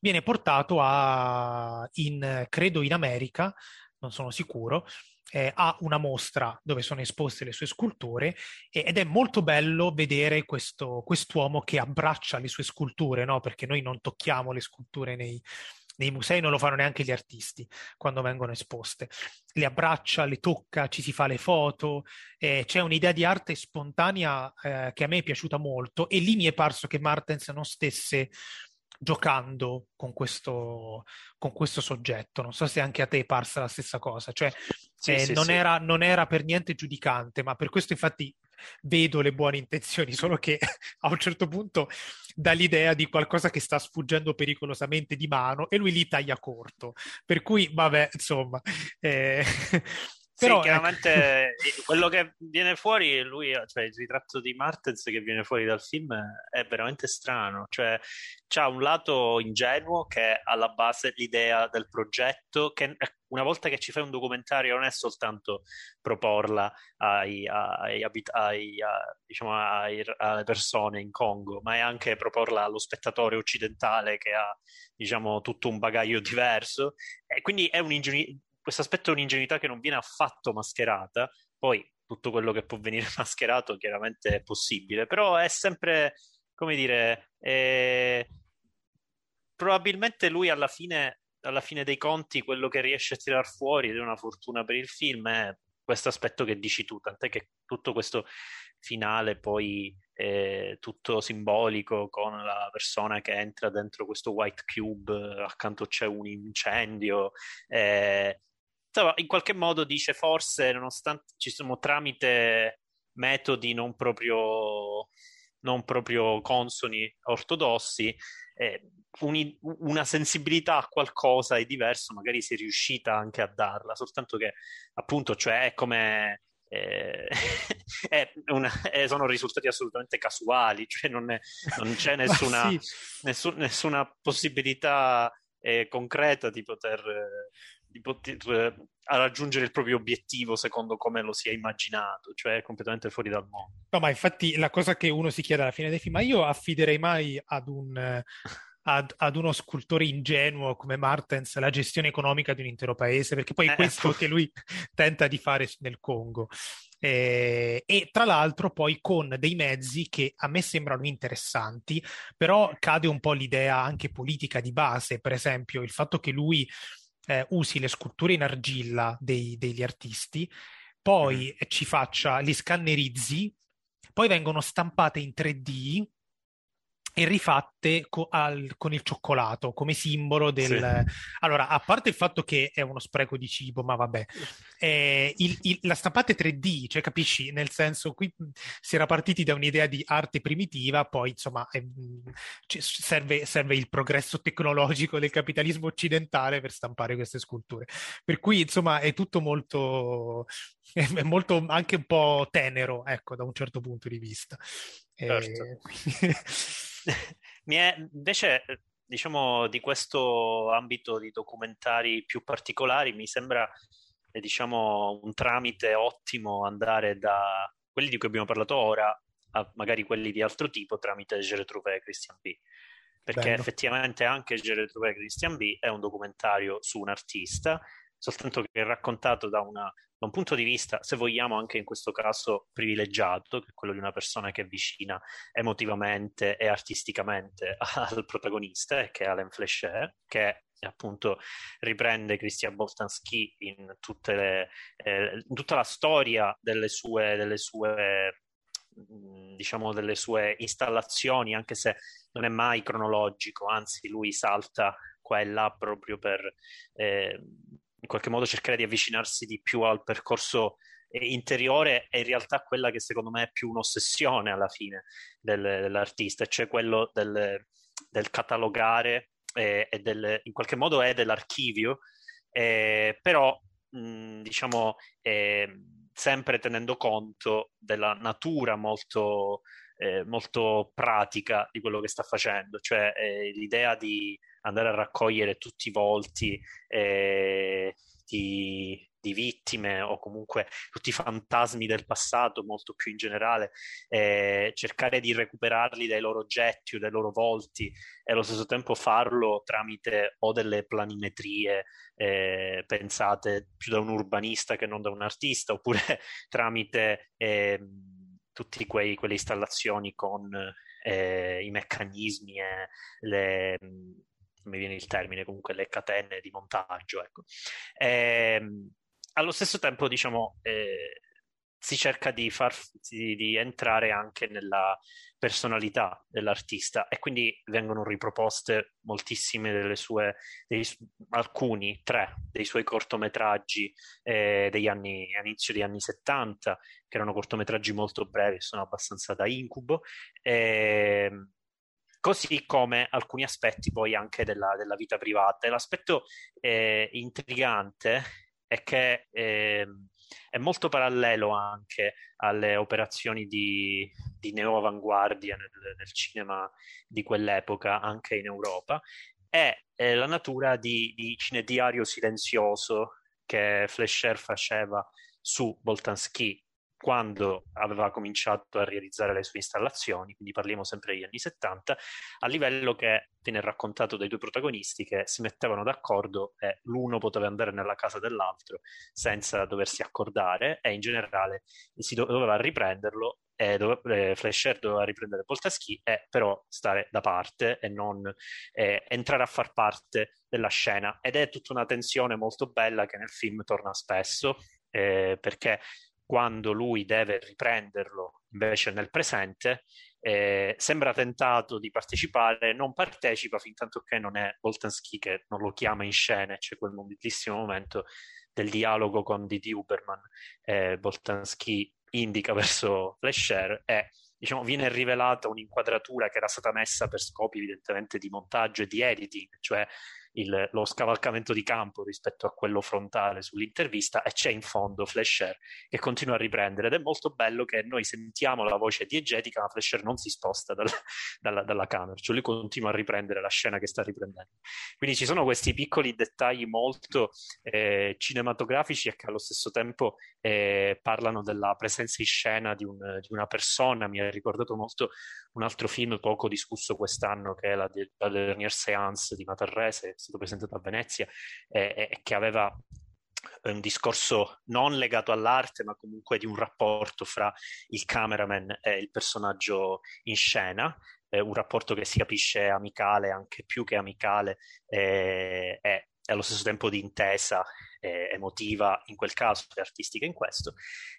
Viene portato a, in, credo in America, non sono sicuro, eh, ha una mostra dove sono esposte le sue sculture ed è molto bello vedere questo, quest'uomo che abbraccia le sue sculture, no? perché noi non tocchiamo le sculture nei, nei musei, non lo fanno neanche gli artisti quando vengono esposte. Le abbraccia, le tocca, ci si fa le foto, eh, c'è un'idea di arte spontanea eh, che a me è piaciuta molto e lì mi è parso che Martens non stesse giocando con questo, con questo soggetto. Non so se anche a te è parsa la stessa cosa, cioè sì, eh, sì, non, sì. Era, non, Era, per niente giudicante, ma per questo infatti vedo le buone intenzioni, solo che a un certo punto dà l'idea di qualcosa che sta sfuggendo pericolosamente di mano e lui lì taglia corto. Per cui, vabbè, insomma... Eh... Però, sì, ecco. chiaramente quello che viene fuori, lui, cioè il ritratto di Martens che viene fuori dal film è veramente strano. Cioè, c'ha un lato ingenuo che è alla base l'idea del progetto, che una volta che ci fai un documentario non è soltanto proporla ai, ai, ai, diciamo, alle persone in Congo, ma è anche proporla allo spettatore occidentale che ha diciamo, tutto un bagaglio diverso. E quindi è un'ingenuità questo aspetto è un'ingenuità che non viene affatto mascherata. Poi tutto quello che può venire mascherato chiaramente è possibile, però è sempre, come dire, è... probabilmente lui alla fine, alla fine dei conti quello che riesce a tirar fuori ed è una fortuna per il film è questo aspetto che dici tu, tant'è che tutto questo finale poi è tutto simbolico con la persona che entra dentro questo white cube, accanto c'è un incendio. Eh, insomma, in qualche modo dice forse, nonostante ci siamo tramite metodi non proprio, non proprio consoni, ortodossi, eh, un, una sensibilità a qualcosa è diverso, magari si è riuscita anche a darla, soltanto che appunto, cioè è come eh, una, eh, sono risultati assolutamente casuali, cioè non, è, non c'è nessuna, sì. nessun, nessuna possibilità eh, concreta di poter, di poter eh, raggiungere il proprio obiettivo secondo come lo si è immaginato, cioè completamente fuori dal mondo. No, ma infatti la cosa che uno si chiede alla fine dei film, ma io affiderei mai ad un ad, ad, uno scultore ingenuo come Martens la gestione economica di un intero paese, perché poi è eh, questo che lui tenta di fare nel Congo. Eh, e tra l'altro poi con dei mezzi che a me sembrano interessanti, però cade un po' l'idea anche politica di base, per esempio il fatto che lui eh, usi le sculture in argilla dei, degli artisti, poi mm. ci faccia, li scannerizzi, poi vengono stampate in 3D e rifatte co- al, con il cioccolato come simbolo del... Sì. Allora, a parte il fatto che è uno spreco di cibo, ma vabbè, eh, il, il, la stampata è 3D, cioè capisci? Nel senso, qui si era partiti da un'idea di arte primitiva, poi insomma cioè, serve, serve, il progresso tecnologico del capitalismo occidentale per stampare queste sculture. Per cui insomma è tutto molto, è molto anche un po' tenero, ecco, da un certo punto di vista. Certo. E... Mi è, invece, diciamo, di questo ambito di documentari più particolari, mi sembra, eh, diciamo, un tramite ottimo andare da quelli di cui abbiamo parlato ora a magari quelli di altro tipo tramite Je retrouvé e Christian B. Perché Bello. effettivamente anche Je retrouvé e Christian B è un documentario su un artista, soltanto che è raccontato da una da un punto di vista, se vogliamo, anche in questo caso privilegiato, che è quello di una persona che è vicina emotivamente e artisticamente al protagonista, che è Alain Fleischer, che appunto riprende Christian Boltanski in, le, eh, in tutta la storia delle sue, delle sue diciamo delle sue installazioni anche se non è mai cronologico anzi lui salta qua e là proprio per eh, in qualche modo cercare di avvicinarsi di più al percorso eh, interiore è in realtà quella che secondo me è più un'ossessione alla fine del, dell'artista, cioè quello del, del catalogare eh, e del, in qualche modo è dell'archivio, eh, però mh, diciamo eh, sempre tenendo conto della natura molto, eh, molto pratica di quello che sta facendo, cioè eh, l'idea di andare a raccogliere tutti i volti eh, di, di, vittime o comunque tutti i fantasmi del passato, molto più in generale, eh, cercare di recuperarli dai loro oggetti o dai loro volti e allo stesso tempo farlo tramite o delle planimetrie eh, pensate più da un urbanista che non da un artista, oppure tramite eh, tutte quelle installazioni con eh, i meccanismi e le, mi viene il termine, comunque le catene di montaggio. Ecco. E, ehm, allo stesso tempo, diciamo, eh, si cerca di, far, di, di, entrare anche nella personalità dell'artista e quindi vengono riproposte moltissime delle sue, dei, alcuni, tre dei suoi cortometraggi eh, degli anni, inizio degli anni 70, che erano cortometraggi molto brevi, sono abbastanza da incubo. E, ehm, così come alcuni aspetti poi anche della, della vita privata. E l'aspetto eh, intrigante è che eh, è molto parallelo anche alle operazioni di, di neoavanguardia nel, nel, cinema di quell'epoca, anche in Europa, è eh, la natura di, di cinediario silenzioso che Flesher faceva su Boltanski quando aveva cominciato a realizzare le sue installazioni, quindi parliamo sempre degli anni 70, a livello che viene raccontato dai due protagonisti che si mettevano d'accordo e l'uno poteva andare nella casa dell'altro senza doversi accordare e in generale si doveva riprenderlo e dove, eh, Flasher doveva riprendere Poltaschi e però stare da parte e non eh, entrare a far parte della scena. Ed è tutta una tensione molto bella che nel film torna spesso eh, perché quando lui deve riprenderlo invece nel presente, eh, sembra tentato di partecipare, non partecipa fin tanto che non è Boltanski che non lo chiama in scena, c'è quel bellissimo momento del dialogo con Didi Uberman. Eh, Boltanski indica verso Flasher e diciamo, viene rivelata un'inquadratura che era stata messa per scopi evidentemente di montaggio e di editing, cioè il, lo scavalcamento di campo rispetto a quello frontale sull'intervista e c'è in fondo Flasher che continua a riprendere ed è molto bello che noi sentiamo la voce diegetica ma Flasher non si sposta dal, dalla, dalla, camera, cioè lui continua a riprendere la scena che sta riprendendo. Quindi ci sono questi piccoli dettagli molto eh, cinematografici e che allo stesso tempo eh, parlano della presenza in scena di, un, di una persona, mi ha ricordato molto un altro film poco discusso quest'anno che è la, la Dernière Séance di Matarrese, stato presentato a Venezia e, e che aveva un discorso non legato all'arte, ma comunque di un rapporto fra il cameraman e il personaggio in scena, eh, un rapporto che si capisce amicale, anche più che amicale, e eh, allo stesso tempo di intesa eh, emotiva in quel caso e artistica in questo.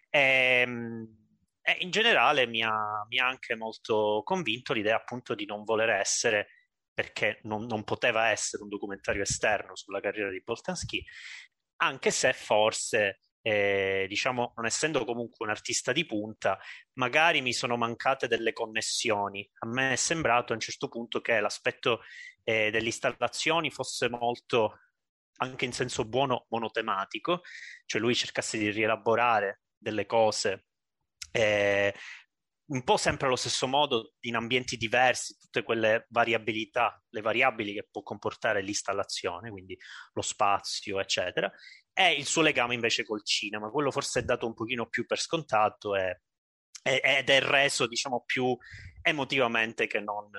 E, ehm, e in generale mi ha, mi ha, anche molto convinto l'idea appunto di non voler essere, perché non, non poteva essere un documentario esterno sulla carriera di Boltanski, anche se forse eh, diciamo, non essendo comunque un artista di punta, magari mi sono mancate delle connessioni. A me è sembrato a un certo punto che l'aspetto eh, delle installazioni fosse molto, anche in senso buono, monotematico, cioè lui cercasse di rielaborare delle cose eh, un po' sempre allo stesso modo in ambienti diversi, tutte quelle variabilità, le variabili che può comportare l'installazione, quindi lo spazio, eccetera, e il suo legame invece col cinema, quello forse è dato un pochino più per scontato e, ed è reso, diciamo, più emotivamente che non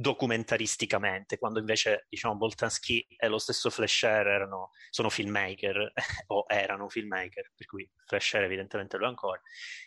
documentaristicamente, quando invece diciamo Boltanski e lo stesso Flasher erano, sono filmmaker o erano filmmaker, per cui Flasher evidentemente lo è ancora.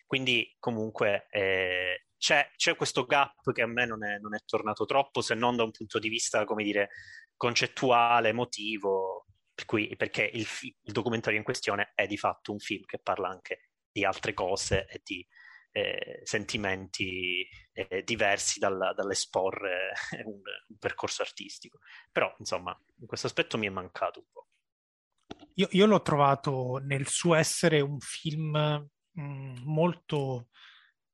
Quindi comunque eh, c'è, c'è, questo gap che a me non è, non è, tornato troppo, se non da un punto di vista, come dire, concettuale, emotivo, per cui, perché il, il documentario in questione è di fatto un film che parla anche di altre cose e di eh, sentimenti eh, diversi dalla, dall'esporre un, un, percorso artistico. Però, insomma, in questo aspetto mi è mancato un po'. Io, io l'ho trovato nel suo essere un film mh, mm, molto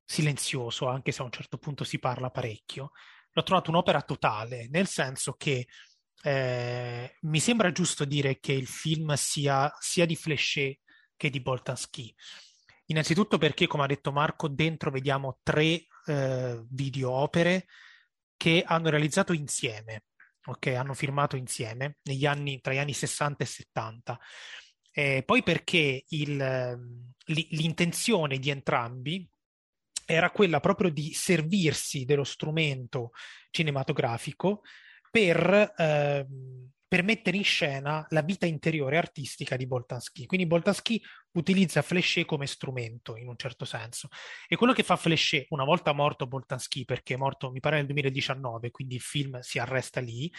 silenzioso, anche se a un certo punto si parla parecchio. L'ho trovato un'opera totale, nel senso che eh, mi sembra giusto dire che il film sia, sia di Fléché che di Boltanski Innanzitutto perché, come ha detto Marco, dentro vediamo tre eh, video opere che hanno realizzato insieme, ok? Hanno firmato insieme anni, tra gli anni 60 e 70. Eh, poi perché il, l'intenzione di entrambi era quella proprio di servirsi dello strumento cinematografico per eh, per mettere in scena la vita interiore artistica di Boltanski. Quindi Boltanski utilizza Fléché come strumento in un certo senso. E quello che fa Fléché, una volta morto Boltanski, perché è morto mi pare nel 2019, quindi il film si arresta lì,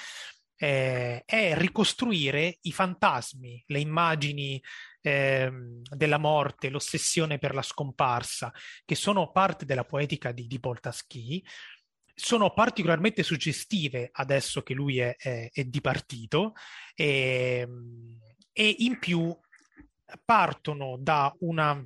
eh, è ricostruire i fantasmi, le immagini eh, della morte, l'ossessione per la scomparsa, che sono parte della poetica di, di Boltanski, sono particolarmente suggestive adesso che lui è, è, è di partito e, ehm, e, in più partono da una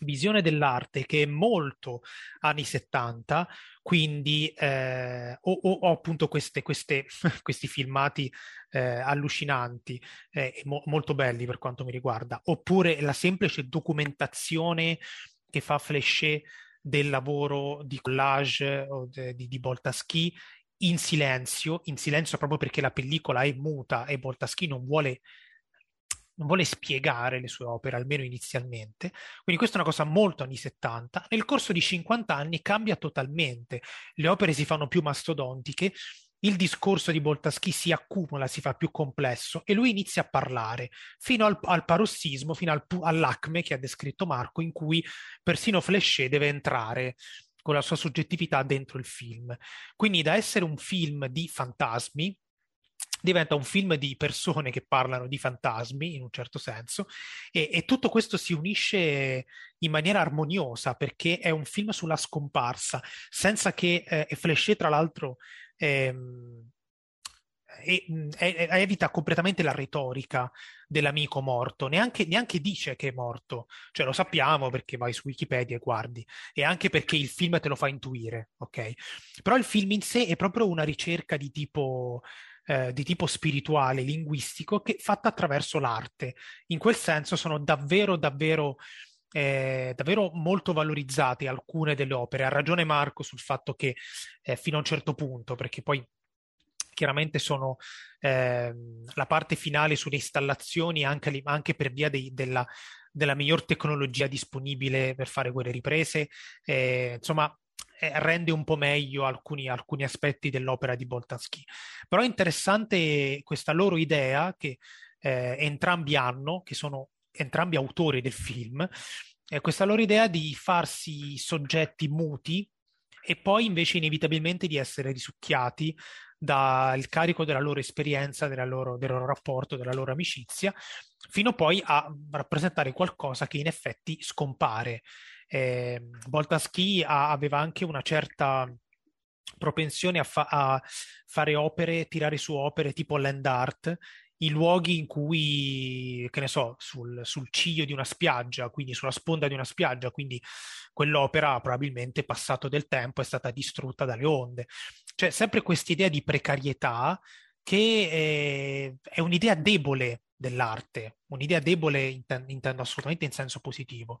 visione dell'arte che è molto anni 70, quindi eh, ho, ho, appunto queste, queste, questi filmati eh, allucinanti eh, mo, molto belli per quanto mi riguarda, oppure la semplice documentazione che fa Fléché del lavoro di collage o de, di, di Boltaschi in silenzio, in silenzio proprio perché la pellicola è muta e Boltaschi non vuole non vuole spiegare le sue opere, almeno inizialmente. Quindi questa è una cosa molto anni 70. Nel corso di 50 anni cambia totalmente, le opere si fanno più mastodontiche, il discorso di Boltaschi si accumula, si fa più complesso e lui inizia a parlare fino al, al parossismo, fino al, all'acme che ha descritto Marco, in cui persino Fléché deve entrare con la sua soggettività dentro il film. Quindi da essere un film di fantasmi, diventa un film di persone che parlano di fantasmi in un certo senso e, e, tutto questo si unisce in maniera armoniosa perché è un film sulla scomparsa senza che eh, e Fléché tra l'altro ehm, e, e, evita completamente la retorica dell'amico morto, neanche, neanche, dice che è morto, cioè lo sappiamo perché vai su Wikipedia e guardi, e anche perché il film te lo fa intuire, ok? Però il film in sé è proprio una ricerca di tipo, eh, di tipo spirituale, linguistico, che, fatta attraverso l'arte. In quel senso sono davvero, davvero... Eh, davvero molto valorizzate alcune delle opere. Ha ragione Marco sul fatto che eh, fino a un certo punto, perché poi chiaramente sono eh, la parte finale sulle installazioni anche, anche per via dei, della, della, miglior tecnologia disponibile per fare quelle riprese. Eh, insomma, eh, rende un po' meglio alcuni, alcuni, aspetti dell'opera di Boltanski. Però è interessante questa loro idea che eh, entrambi hanno, che sono entrambi autori del film, questa loro idea di farsi soggetti muti e poi invece inevitabilmente di essere risucchiati dal carico della loro esperienza, della loro, del loro rapporto, della loro amicizia, fino poi a rappresentare qualcosa che in effetti scompare. Eh, Boltanski aveva anche una certa propensione a, fa- a, fare opere, tirare su opere tipo land art, i luoghi in cui, che ne so, sul, sul ciglio di una spiaggia, quindi sulla sponda di una spiaggia, quindi quell'opera probabilmente passato del tempo è stata distrutta dalle onde. Cioè, sempre questa idea di precarietà che è, è un'idea debole dell'arte, un'idea debole intendo, assolutamente in senso positivo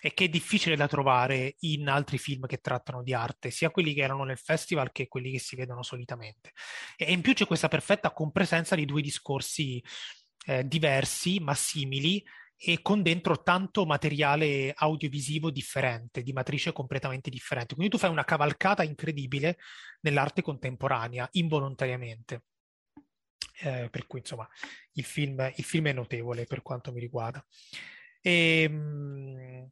e che è difficile da trovare in altri film che trattano di arte, sia quelli che erano nel festival che quelli che si vedono solitamente. E in più c'è questa perfetta compresenza di due discorsi eh, diversi ma simili e con dentro tanto materiale audiovisivo differente, di matrice completamente differente. Quindi tu fai una cavalcata incredibile nell'arte contemporanea, involontariamente. Eh, per cui insomma il film, il film, è notevole per quanto mi riguarda. E, ehm, mh,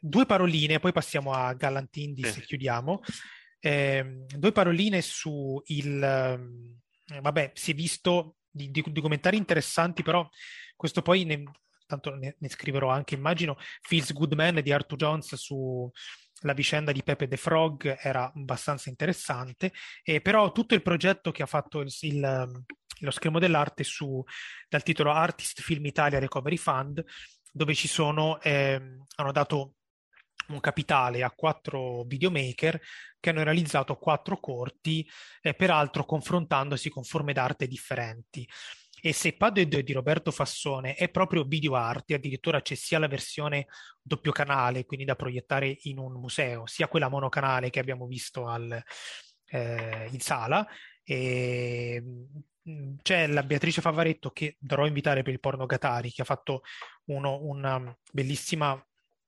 due paroline, poi passiamo a Gallantindis e chiudiamo. Eh, due paroline su il... Eh, vabbè, si è visto di, di, documentari interessanti, però questo poi ne, tanto ne, ne, scriverò anche, immagino, Feels Good Man di Arthur Jones sulla vicenda di Pepe the Frog era abbastanza interessante, eh, però tutto il progetto che ha fatto il, il, lo schermo dell'arte su, dal titolo Artist Film Italia Recovery Fund, dove ci sono, eh, hanno dato un capitale a quattro videomaker che hanno realizzato quattro corti, eh, peraltro confrontandosi con forme d'arte differenti. E se Padre di Roberto Fassone è proprio video arte, addirittura c'è sia la versione doppio canale, quindi da proiettare in un museo, sia quella monocanale che abbiamo visto al, eh, in sala. E, mm, c'è la Beatrice Favaretto che dovrò invitare per il porno Gatari, che ha fatto uno, una bellissima,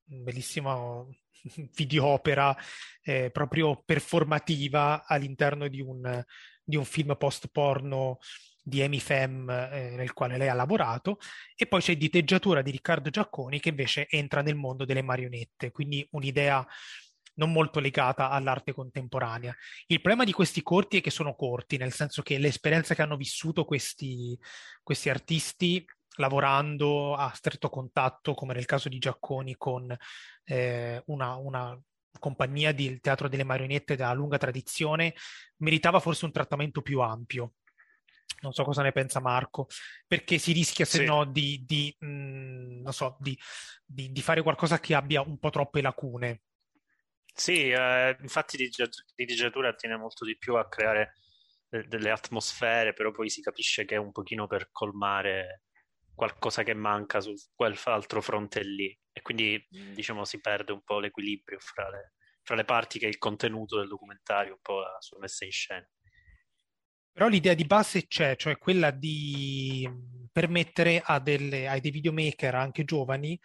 bellissima videopera eh, proprio performativa all'interno di un, di un film post-porno di Amy Fem eh, nel quale lei ha lavorato. E poi c'è Diteggiatura di Riccardo Giacconi che invece entra nel mondo delle marionette, quindi un'idea non molto legata all'arte contemporanea. Il problema di questi corti è che sono corti, nel senso che l'esperienza che hanno vissuto questi, questi artisti lavorando a stretto contatto, come nel caso di Giacconi, con eh, una, una compagnia di teatro delle marionette da lunga tradizione, meritava forse un trattamento più ampio. Non so cosa ne pensa Marco, perché si rischia se sì. no di, di, mh, mm, so, di, di, fare qualcosa che abbia un po' troppe lacune. Sì, eh, infatti digiatura tiene molto di più a creare delle atmosfere, però poi si capisce che è un pochino per colmare qualcosa che manca su quell'altro fronte lì e quindi diciamo si perde un po' l'equilibrio fra le, fra le parti che è il contenuto del documentario, un po' la sua messa in scena. Però l'idea di base c'è, cioè quella di, permettere delle, ai dei videomaker anche giovani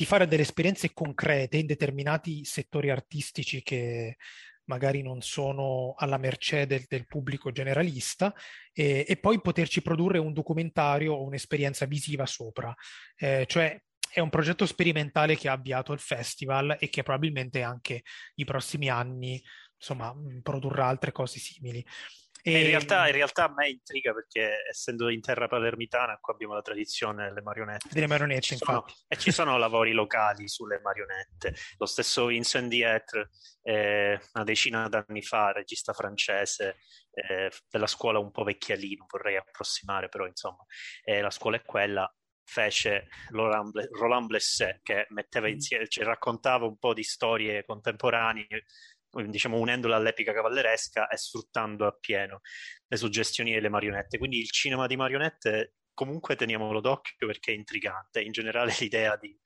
di fare delle esperienze concrete in determinati settori artistici che magari non sono alla mercé del, del pubblico generalista e, e, poi poterci produrre un documentario o un'esperienza visiva sopra. Eh, cioè è un progetto sperimentale che ha avviato il festival e che probabilmente anche i prossimi anni insomma, produrrà altre cose simili. E... In, realtà, in, realtà, a me intriga perché essendo in terra palermitana qua abbiamo la tradizione delle marionette. Delle marionette, ci sono, e ci sono lavori locali sulle marionette. Lo stesso Vincent Dietre, eh, una decina d'anni fa, regista francese eh, della scuola un po' vecchialino, vorrei approssimare, però insomma eh, la scuola è quella fece Roland Blesset che metteva mm. insieme, cioè raccontava un po' di storie contemporanee diciamo unendola all'epica cavalleresca e sfruttando appieno le suggestioni delle marionette. Quindi il cinema di marionette comunque teniamolo d'occhio perché è intrigante. In generale l'idea di,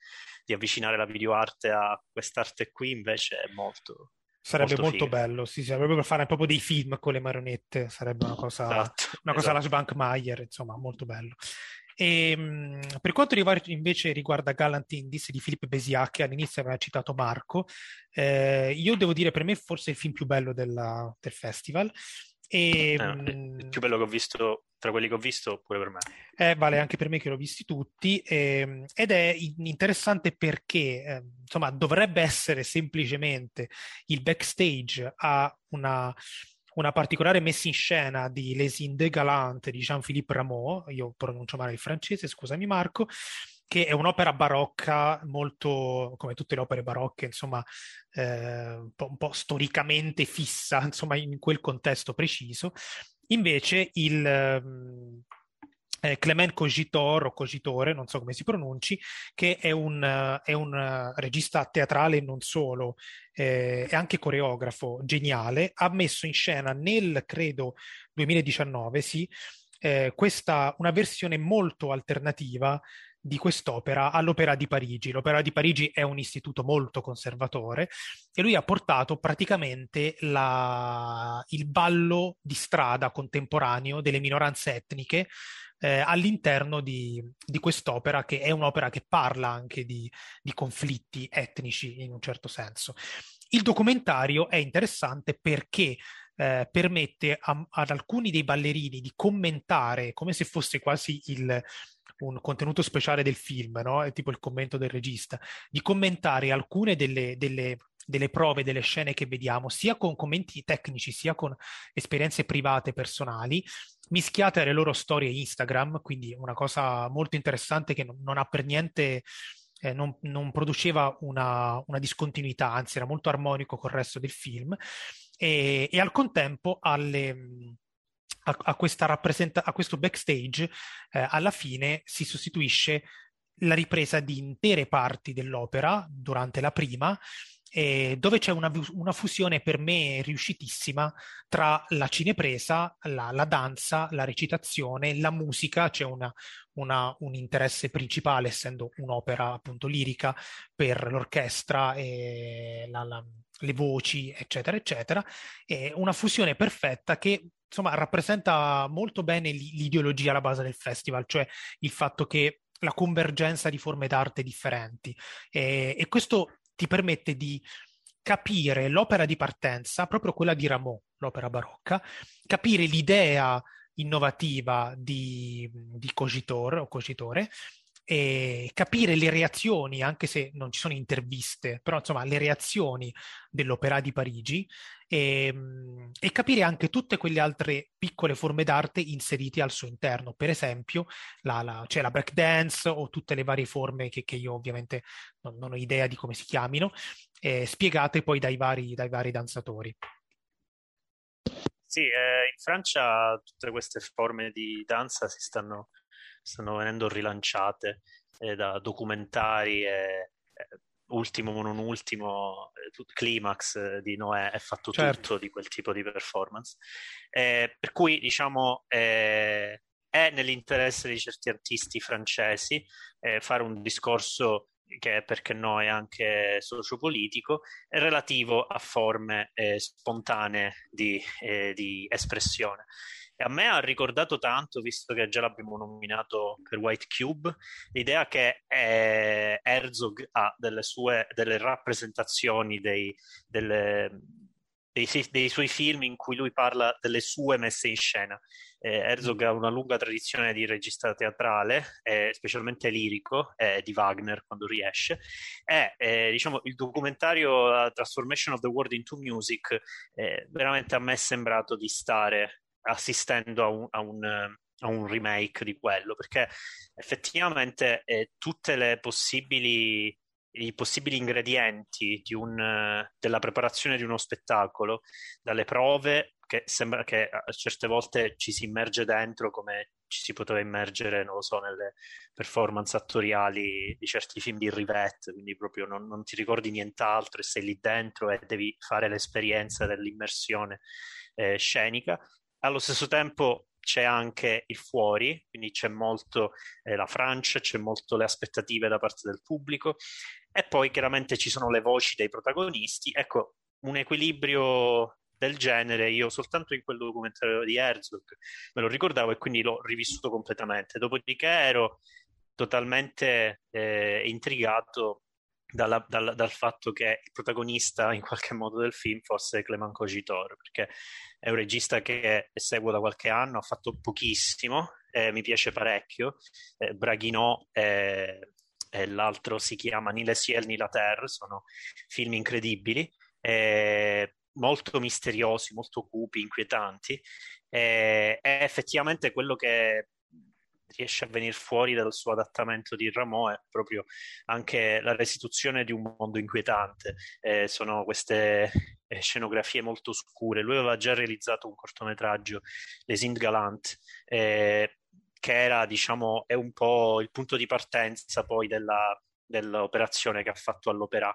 di avvicinare la videoarte a quest'arte qui invece è molto... Sarebbe molto, molto bello, sì, sarebbe per fare proprio dei film con le marionette, sarebbe una cosa, esatto, una cosa esatto. alla Schwankmeier, insomma, molto bello. E, ehm, per quanto riguarda, invece riguarda Gallant Indies di Filippo Besiac, che all'inizio aveva citato Marco, eh, io devo dire per me forse il film più bello della, del festival. E, eh, il più bello che ho visto tra quelli che ho visto pure per me. Eh, vale anche per me che l'ho visti tutti eh, ed è interessante perché eh, insomma dovrebbe essere semplicemente il backstage a una una particolare messa in scena di Les Indes Galantes di Jean-Philippe Rameau, io pronuncio male il francese, scusami Marco, che è un'opera barocca molto, come tutte le opere barocche, insomma, eh, un, po', storicamente fissa, insomma, in quel contesto preciso. Invece il... Eh, Clement Cogitor o Cogitore, non so come si pronunci, che è un, uh, è un uh, regista teatrale non solo, eh, è anche coreografo geniale, ha messo in scena nel, credo, 2019, sì, eh, questa, una versione molto alternativa di quest'opera all'Opera di Parigi. L'Opera di Parigi è un istituto molto conservatore e lui ha portato praticamente la, il ballo di strada contemporaneo delle minoranze etniche eh, all'interno di, di, quest'opera, che è un'opera che parla anche di, di conflitti etnici in un certo senso. Il documentario è interessante perché eh, permette a, ad alcuni dei ballerini di commentare come se fosse quasi il, un contenuto speciale del film, no? Tipo il commento del regista, di commentare alcune delle, delle, delle prove, delle scene che vediamo, sia con commenti tecnici, sia con esperienze private, personali, mischiate alle loro storie Instagram, quindi una cosa molto interessante che non, ha per niente... Eh, non, non, produceva una, una, discontinuità, anzi era molto armonico col resto del film e, e al contempo alle, a, a, rappresenta- a questo backstage eh, alla fine si sostituisce la ripresa di intere parti dell'opera durante la prima eh, dove c'è una, una, fusione per me riuscitissima tra la cinepresa, la, la danza, la recitazione, la musica, c'è una, una, un interesse principale essendo un'opera appunto lirica per l'orchestra e la, la, le voci, eccetera, eccetera, e una fusione perfetta che insomma rappresenta molto bene l'ideologia alla base del festival, cioè il fatto che la convergenza di forme d'arte differenti. E, e questo ti permette di capire l'opera di partenza, proprio quella di Rameau, l'opera barocca, capire l'idea innovativa di, di Cogitor o Cogitore e capire le reazioni, anche se non ci sono interviste, però insomma le reazioni dell'Opera di Parigi e, ehm, e, capire anche tutte quelle altre piccole forme d'arte inserite al suo interno. Per esempio, la, la, c'è la breakdance o tutte le varie forme che, che io ovviamente non, non, ho idea di come si chiamino, eh, spiegate poi dai vari, dai vari danzatori. Sì, eh, in Francia tutte queste forme di danza si stanno stanno venendo rilanciate eh, da documentari e eh, ultimo non ultimo, eh, Climax eh, di Noè è fatto certo. tutto di quel tipo di performance. Eh, per cui diciamo eh, è nell'interesse di certi artisti francesi fare un discorso che perché no è anche sociopolitico, è relativo a forme eh, spontanee di, eh, di espressione. E a me ha ricordato tanto, visto che già l'abbiamo nominato per White Cube, l'idea che eh, Herzog ha delle sue delle rappresentazioni dei, delle, dei, dei, suoi film in cui lui parla delle sue messe in scena. Eh, Herzog ha una lunga tradizione di regista teatrale, eh, specialmente lirico, eh, di Wagner quando riesce. E eh, diciamo, il documentario La Transformation of the World into Music eh, veramente a me è sembrato di stare assistendo a un, a un, a un remake di quello, perché effettivamente eh, tutte le possibili i possibili ingredienti un, della preparazione di uno spettacolo, dalle prove che sembra che a certe volte ci si immerge dentro come ci si poteva immergere, non lo so, nelle performance attoriali di certi film di Rivette, quindi proprio non, non ti ricordi nient'altro e sei lì dentro e devi fare l'esperienza dell'immersione eh, scenica allo stesso tempo c'è anche il fuori, quindi c'è molto eh, la Francia, c'è molto le aspettative da parte del pubblico e poi chiaramente ci sono le voci dei protagonisti. Ecco, un equilibrio del genere io soltanto in quel documentario di Herzog me lo ricordavo e quindi l'ho rivissuto completamente. Dopodiché ero totalmente eh, intrigato dalla, dal, dal, fatto che il protagonista in qualche modo del film fosse Clément Cogitor, perché è un regista che seguo da qualche anno, ha fatto pochissimo, eh, mi piace parecchio, eh, Braghino e, e l'altro si chiama Ni le ciel ni la terre, sono film incredibili, eh, molto misteriosi, molto cupi, inquietanti, e effettivamente quello che riesce a venire fuori dal suo adattamento di Rameau è proprio anche la restituzione di un mondo inquietante. Eh, sono queste eh, scenografie molto scure. Lui aveva già realizzato un cortometraggio, Les Indes Galant, eh, che era, diciamo, è un po' il punto di partenza poi della, dell'operazione che ha fatto all'opera.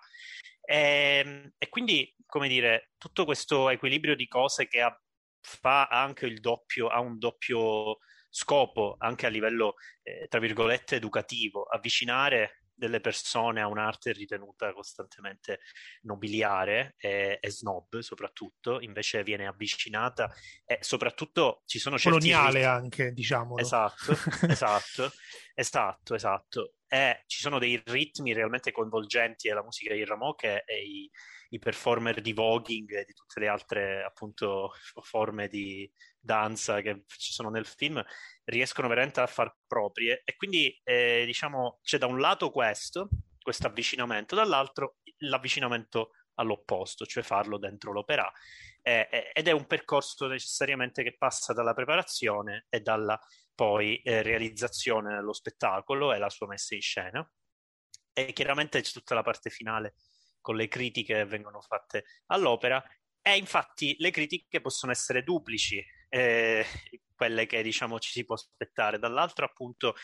E, ehm, e, quindi, come dire, tutto questo equilibrio di cose che ha, fa anche il doppio, ha un doppio scopo anche a livello, eh, tra virgolette, educativo, avvicinare delle persone a un'arte ritenuta costantemente nobiliare e, e, snob soprattutto, invece viene avvicinata e soprattutto ci sono certi... Coloniale anche, diciamo. Esatto, esatto, esatto, esatto. E ci sono dei ritmi realmente coinvolgenti e la musica di Rameau che i, i performer di voguing e di tutte le altre appunto forme di danza che ci sono nel film riescono veramente a far proprie. E quindi eh, diciamo c'è da un lato questo, questo avvicinamento, dall'altro l'avvicinamento all'opposto, cioè farlo dentro l'opera. Eh, ed è un percorso necessariamente che passa dalla preparazione e dalla poi eh, realizzazione dello spettacolo e la sua messa in scena. E chiaramente c'è tutta la parte finale con le critiche che vengono fatte all'opera. E infatti le critiche possono essere duplici, eh, quelle che diciamo ci si può aspettare. Dall'altro appunto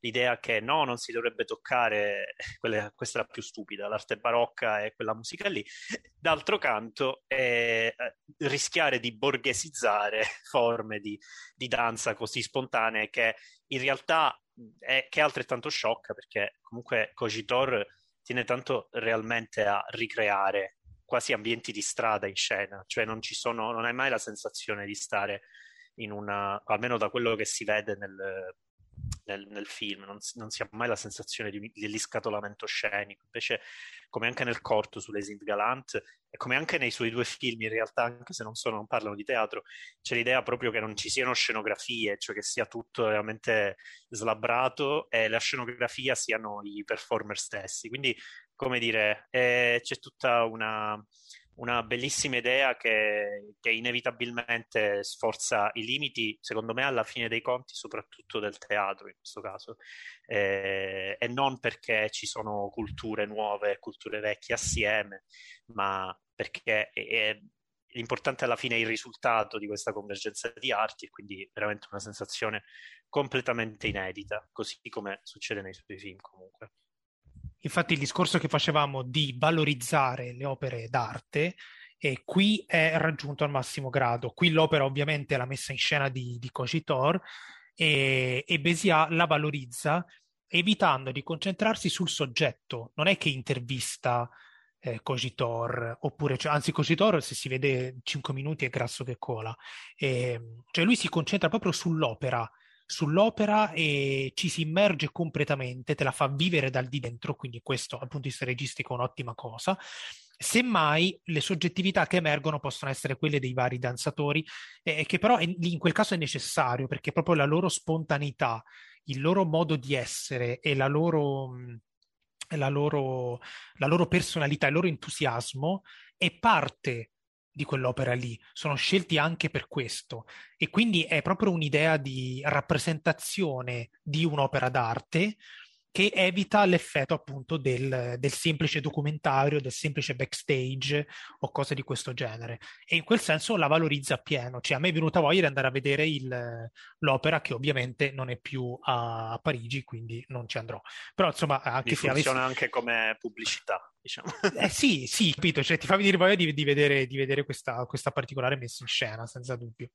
l'idea che no, non si dovrebbe toccare, quella, questa è la più stupida, l'arte barocca e quella musica lì. D'altro canto eh, rischiare di borghesizzare forme di, di danza così spontanee che in realtà è, che è altrettanto sciocca perché comunque Cogitor tiene tanto realmente a ricreare quasi ambienti di strada in scena, cioè non ci sono, non hai mai la sensazione di stare in una, almeno da quello che si vede nel, nel, nel film, non, non, si ha mai la sensazione di, dell'iscatolamento scenico. Invece, come anche nel corto su Les Galant, e come anche nei suoi due film, in realtà, anche se non, sono, non parlano di teatro, c'è l'idea proprio che non ci siano scenografie, cioè che sia tutto veramente slabbrato e la scenografia siano i performer stessi. Quindi, come dire, eh, c'è tutta una una bellissima idea che, che, inevitabilmente sforza i limiti, secondo me, alla fine dei conti, soprattutto del teatro in questo caso, eh, e non perché ci sono culture nuove e culture vecchie assieme, ma perché è, l'importante alla fine è il risultato di questa convergenza di arti e quindi veramente una sensazione completamente inedita, così come succede nei suoi film comunque. Infatti il discorso che facevamo di valorizzare le opere d'arte e qui è raggiunto al massimo grado. Qui l'opera ovviamente è la messa in scena di, di Cogitor e, e Béziat la valorizza evitando di concentrarsi sul soggetto. Non è che intervista eh, Cogitor, oppure, cioè, anzi Cogitor se si vede 5 minuti è grasso che cola. E, cioè lui si concentra proprio sull'opera, sull'opera e ci si immerge completamente, te la fa vivere dal di dentro, quindi questo dal punto di vista registico è un'ottima cosa. Semmai le soggettività che emergono possono essere quelle dei vari danzatori, eh, che però in quel caso è necessario perché proprio la loro spontaneità, il loro modo di essere e la loro, la loro, la loro personalità, il loro entusiasmo è parte di quell'opera lì, sono scelti anche per questo. E quindi è proprio un'idea di rappresentazione di un'opera d'arte che evita l'effetto appunto del, del, semplice documentario, del semplice backstage o cose di questo genere. E in quel senso la valorizza appieno. Cioè, a me è venuta voglia di andare a vedere il, l'opera, che ovviamente non è più a, Parigi, quindi non ci andrò. Però insomma, anche Mi se funziona avessi... anche come pubblicità. Diciamo. Eh sì, sì, capito, cioè, ti fa venire voglia di, di vedere, di vedere questa, questa particolare messa in scena, senza dubbio.